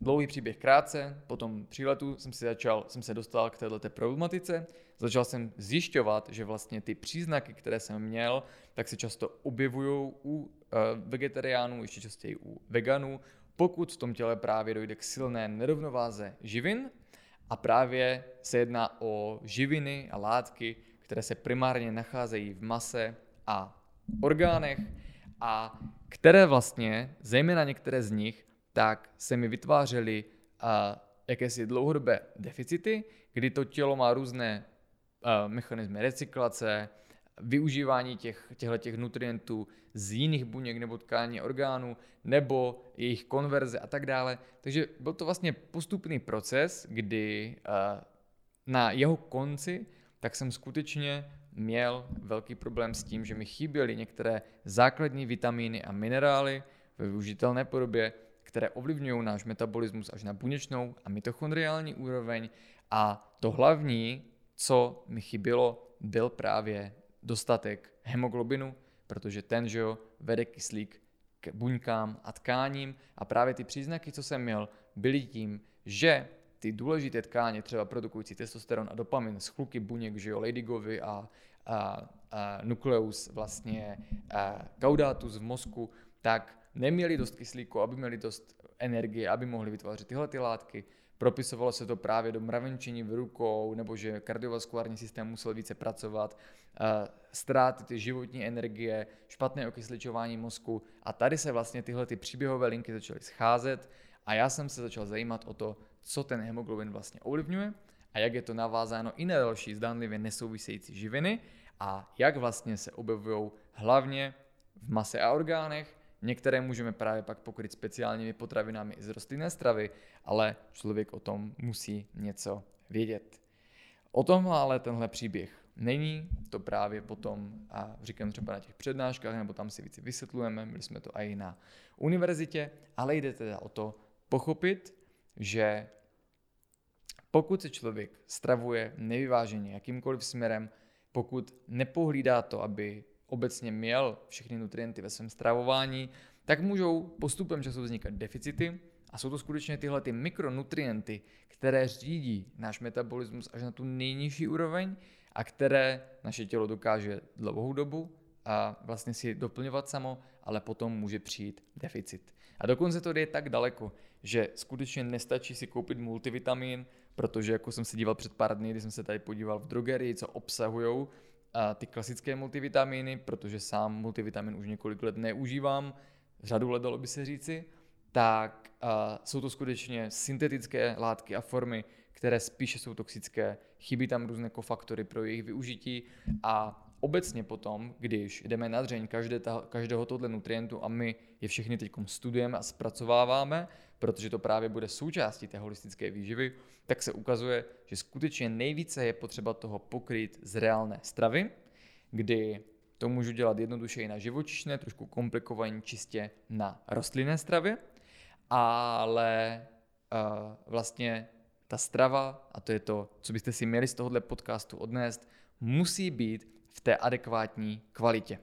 Speaker 1: Dlouhý příběh krátce, po tom příletu jsem, si začal, jsem se dostal k této problematice, začal jsem zjišťovat, že vlastně ty příznaky, které jsem měl, tak se často objevují u uh, vegetariánů, ještě častěji u veganů, pokud v tom těle právě dojde k silné nerovnováze živin a právě se jedná o živiny a látky, které se primárně nacházejí v mase a orgánech a které vlastně, zejména některé z nich, tak se mi vytvářely jakési dlouhodobé deficity, kdy to tělo má různé mechanismy recyklace, využívání těch, těchto nutrientů z jiných buněk nebo tkání orgánů, nebo jejich konverze a tak dále. Takže byl to vlastně postupný proces, kdy na jeho konci tak jsem skutečně měl velký problém s tím, že mi chyběly některé základní vitamíny a minerály ve využitelné podobě, které ovlivňují náš metabolismus až na buněčnou a mitochondriální úroveň. A to hlavní, co mi chybělo, byl právě dostatek hemoglobinu, protože ten, že jo, vede kyslík k buňkám a tkáním a právě ty příznaky, co jsem měl, byly tím, že ty důležité tkáně, třeba produkující testosteron a dopamin z chluky buněk, že jo, Ladygovy a, a, a nukleus vlastně a caudatus v mozku, tak neměli dost kyslíku, aby měli dost energie, aby mohli vytvářet tyhle ty látky. Propisovalo se to právě do mravenčení v rukou, nebo že kardiovaskulární systém musel více pracovat, ztráty ty životní energie, špatné okysličování mozku a tady se vlastně tyhle ty příběhové linky začaly scházet a já jsem se začal zajímat o to, co ten hemoglobin vlastně ovlivňuje a jak je to navázáno i na další zdánlivě nesouvisející živiny a jak vlastně se objevují hlavně v mase a orgánech, Některé můžeme právě pak pokryt speciálními potravinami z rostlinné stravy, ale člověk o tom musí něco vědět. O tom ale tenhle příběh není, to právě potom, a říkám třeba na těch přednáškách, nebo tam si víc vysvětlujeme, byli jsme to i na univerzitě, ale jde teda o to pochopit, že pokud se člověk stravuje nevyváženě jakýmkoliv směrem, pokud nepohlídá to, aby obecně měl všechny nutrienty ve svém stravování, tak můžou postupem času vznikat deficity a jsou to skutečně tyhle ty mikronutrienty, které řídí náš metabolismus až na tu nejnižší úroveň a které naše tělo dokáže dlouhou dobu a vlastně si doplňovat samo, ale potom může přijít deficit. A dokonce to jde tak daleko, že skutečně nestačí si koupit multivitamin, protože jako jsem se díval před pár dny, když jsem se tady podíval v drogerii, co obsahují ty klasické multivitamíny, protože sám multivitamin už několik let neužívám, řadu let dalo by se říci, tak uh, jsou to skutečně syntetické látky a formy, které spíše jsou toxické, chybí tam různé kofaktory pro jejich využití a obecně potom, když jdeme na dřeň každé ta, každého tohle nutrientu a my je všechny teď studujeme a zpracováváme, protože to právě bude součástí té holistické výživy, tak se ukazuje, že skutečně nejvíce je potřeba toho pokryt z reálné stravy, kdy to můžu dělat jednoduše i na živočišné, trošku komplikovaně čistě na rostlinné stravě, ale uh, vlastně ta strava, a to je to, co byste si měli z tohohle podcastu odnést, musí být v té adekvátní kvalitě.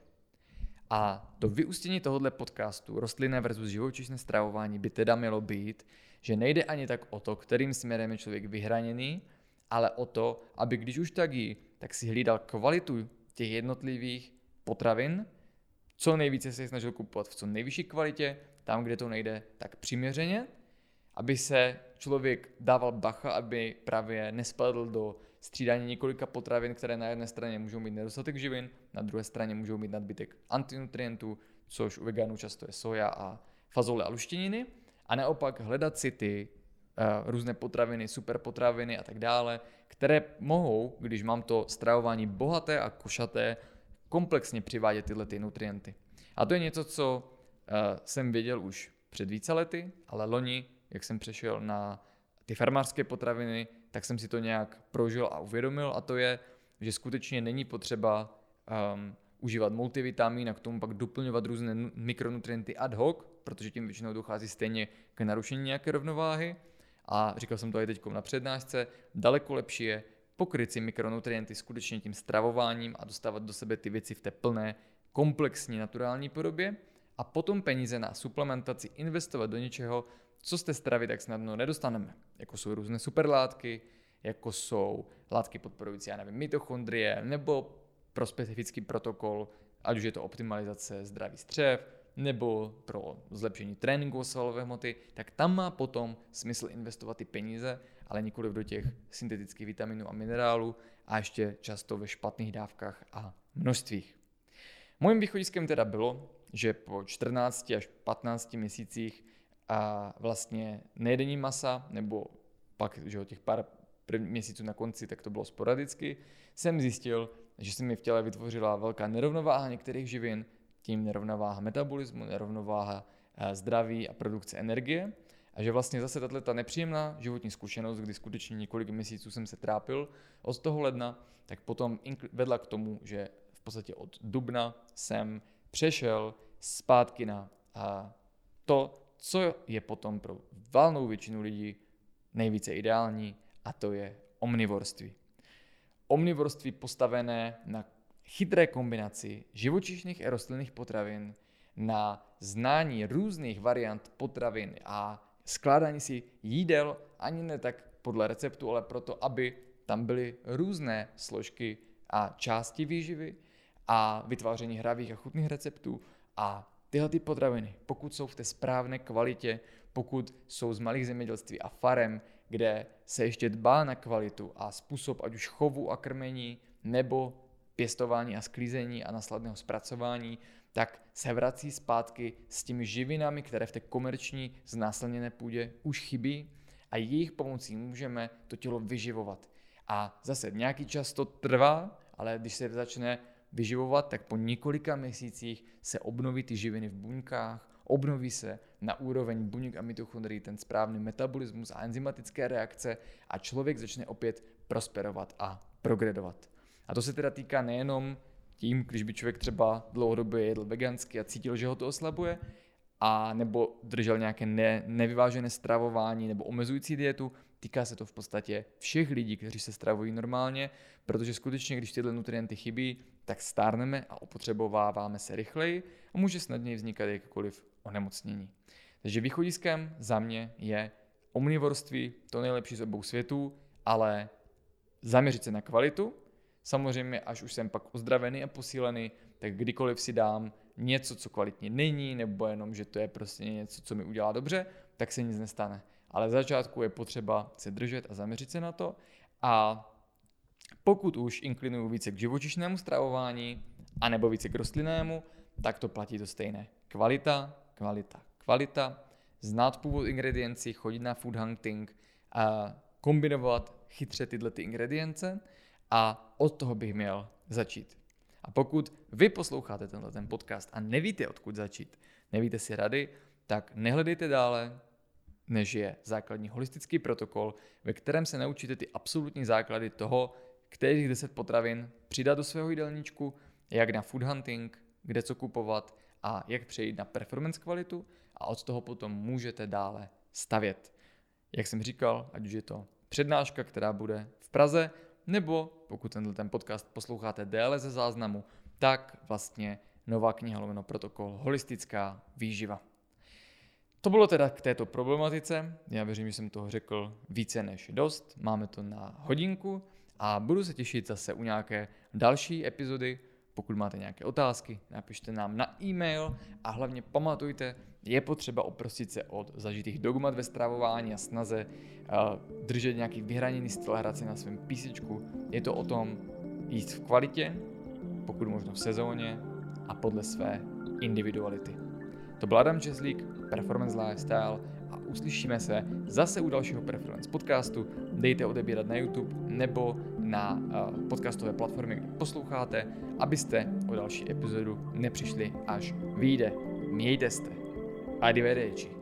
Speaker 1: A to vyústění tohohle podcastu, rostlinné versus živočišné stravování, by teda mělo být, že nejde ani tak o to, kterým směrem je člověk vyhraněný, ale o to, aby když už tak jí, tak si hlídal kvalitu těch jednotlivých potravin, co nejvíce se snažil kupovat v co nejvyšší kvalitě, tam, kde to nejde, tak přiměřeně, aby se člověk dával bacha, aby právě nespadl do střídání několika potravin, které na jedné straně můžou mít nedostatek živin, na druhé straně můžou mít nadbytek antinutrientů, což u veganů často je soja a fazole a luštěniny, a naopak hledat si ty uh, různé potraviny, super potraviny a tak dále, které mohou, když mám to stravování bohaté a košaté, komplexně přivádět tyhle ty nutrienty. A to je něco, co uh, jsem věděl už před více lety, ale loni, jak jsem přešel na ty farmářské potraviny, tak jsem si to nějak prožil a uvědomil a to je, že skutečně není potřeba um, užívat multivitamin a k tomu pak doplňovat různé mikronutrienty ad hoc, protože tím většinou dochází stejně k narušení nějaké rovnováhy. A říkal jsem to i teď na přednášce, daleko lepší je pokryt si mikronutrienty skutečně tím stravováním a dostávat do sebe ty věci v té plné, komplexní, naturální podobě a potom peníze na suplementaci investovat do něčeho, co z té stravy tak snadno nedostaneme. Jako jsou různé superlátky, jako jsou látky podporující, já nevím, mitochondrie, nebo pro specifický protokol, ať už je to optimalizace zdraví střev, nebo pro zlepšení tréninku svalové hmoty, tak tam má potom smysl investovat ty peníze, ale nikoli do těch syntetických vitaminů a minerálů a ještě často ve špatných dávkách a množstvích. Mojím východiskem teda bylo, že po 14 až 15 měsících a vlastně nejedení masa, nebo pak že těch pár měsíců na konci, tak to bylo sporadicky, jsem zjistil, že se mi v těle vytvořila velká nerovnováha některých živin, tím nerovnováha metabolismu, nerovnováha eh, zdraví a produkce energie. A že vlastně zase tato ta nepříjemná životní zkušenost, kdy skutečně několik měsíců jsem se trápil od toho ledna, tak potom vedla k tomu, že v podstatě od dubna jsem přešel zpátky na to, co je potom pro valnou většinu lidí nejvíce ideální, a to je omnivorství. Omnivorství postavené na chytré kombinaci živočišných a rostlinných potravin, na znání různých variant potravin a skládání si jídel ani ne tak podle receptu, ale proto, aby tam byly různé složky a části výživy a vytváření hravých a chutných receptů a tyhle ty potraviny, pokud jsou v té správné kvalitě, pokud jsou z malých zemědělství a farem, kde se ještě dbá na kvalitu a způsob ať už chovu a krmení, nebo pěstování a sklízení a následného zpracování, tak se vrací zpátky s těmi živinami, které v té komerční znásilněné půdě už chybí a jejich pomocí můžeme to tělo vyživovat. A zase nějaký čas to trvá, ale když se začne vyživovat, tak po několika měsících se obnoví ty živiny v buňkách, obnoví se na úroveň buněk a mitochondrií ten správný metabolismus a enzymatické reakce a člověk začne opět prosperovat a progredovat. A to se teda týká nejenom tím, když by člověk třeba dlouhodobě jedl vegansky a cítil, že ho to oslabuje, a nebo držel nějaké ne, nevyvážené stravování nebo omezující dietu, týká se to v podstatě všech lidí, kteří se stravují normálně, protože skutečně, když tyhle nutrienty chybí, tak stárneme a opotřebováváme se rychleji a může snadněji vznikat jakékoliv onemocnění. Takže východiskem za mě je omnivorství, to nejlepší z obou světů, ale zaměřit se na kvalitu. Samozřejmě, až už jsem pak ozdravený a posílený, tak kdykoliv si dám něco, co kvalitně není, nebo jenom, že to je prostě něco, co mi udělá dobře, tak se nic nestane. Ale v začátku je potřeba se držet a zaměřit se na to. A pokud už inklinuju více k živočišnému stravování, anebo více k rostlinnému, tak to platí to stejné. Kvalita, kvalita, kvalita, znát původ ingrediencí, chodit na food hunting, a kombinovat chytře tyhle ty ingredience a od toho bych měl začít. A pokud vy posloucháte tenhle ten podcast a nevíte, odkud začít, nevíte si rady, tak nehledejte dále, než je základní holistický protokol, ve kterém se naučíte ty absolutní základy toho, kterých 10 potravin přidat do svého jídelníčku, jak na food hunting, kde co kupovat a jak přejít na performance kvalitu a od toho potom můžete dále stavět. Jak jsem říkal, ať už je to přednáška, která bude v Praze, nebo pokud tenhle ten podcast posloucháte déle ze záznamu, tak vlastně nová kniha Loveno protokol Holistická výživa. To bylo teda k této problematice. Já věřím, že jsem toho řekl více než dost. Máme to na hodinku a budu se těšit zase u nějaké další epizody. Pokud máte nějaké otázky, napište nám na e-mail a hlavně pamatujte, je potřeba oprostit se od zažitých dogmat ve stravování a snaze uh, držet nějaký vyhraněný styl hrací na svém písečku. Je to o tom jíst v kvalitě, pokud možno v sezóně a podle své individuality. To byl Adam Česlík, Performance Lifestyle a uslyšíme se zase u dalšího Performance podcastu. Dejte odebírat na YouTube nebo na uh, podcastové platformy, kde posloucháte, abyste o další epizodu nepřišli až vyjde. Mějte se. Arrivederci.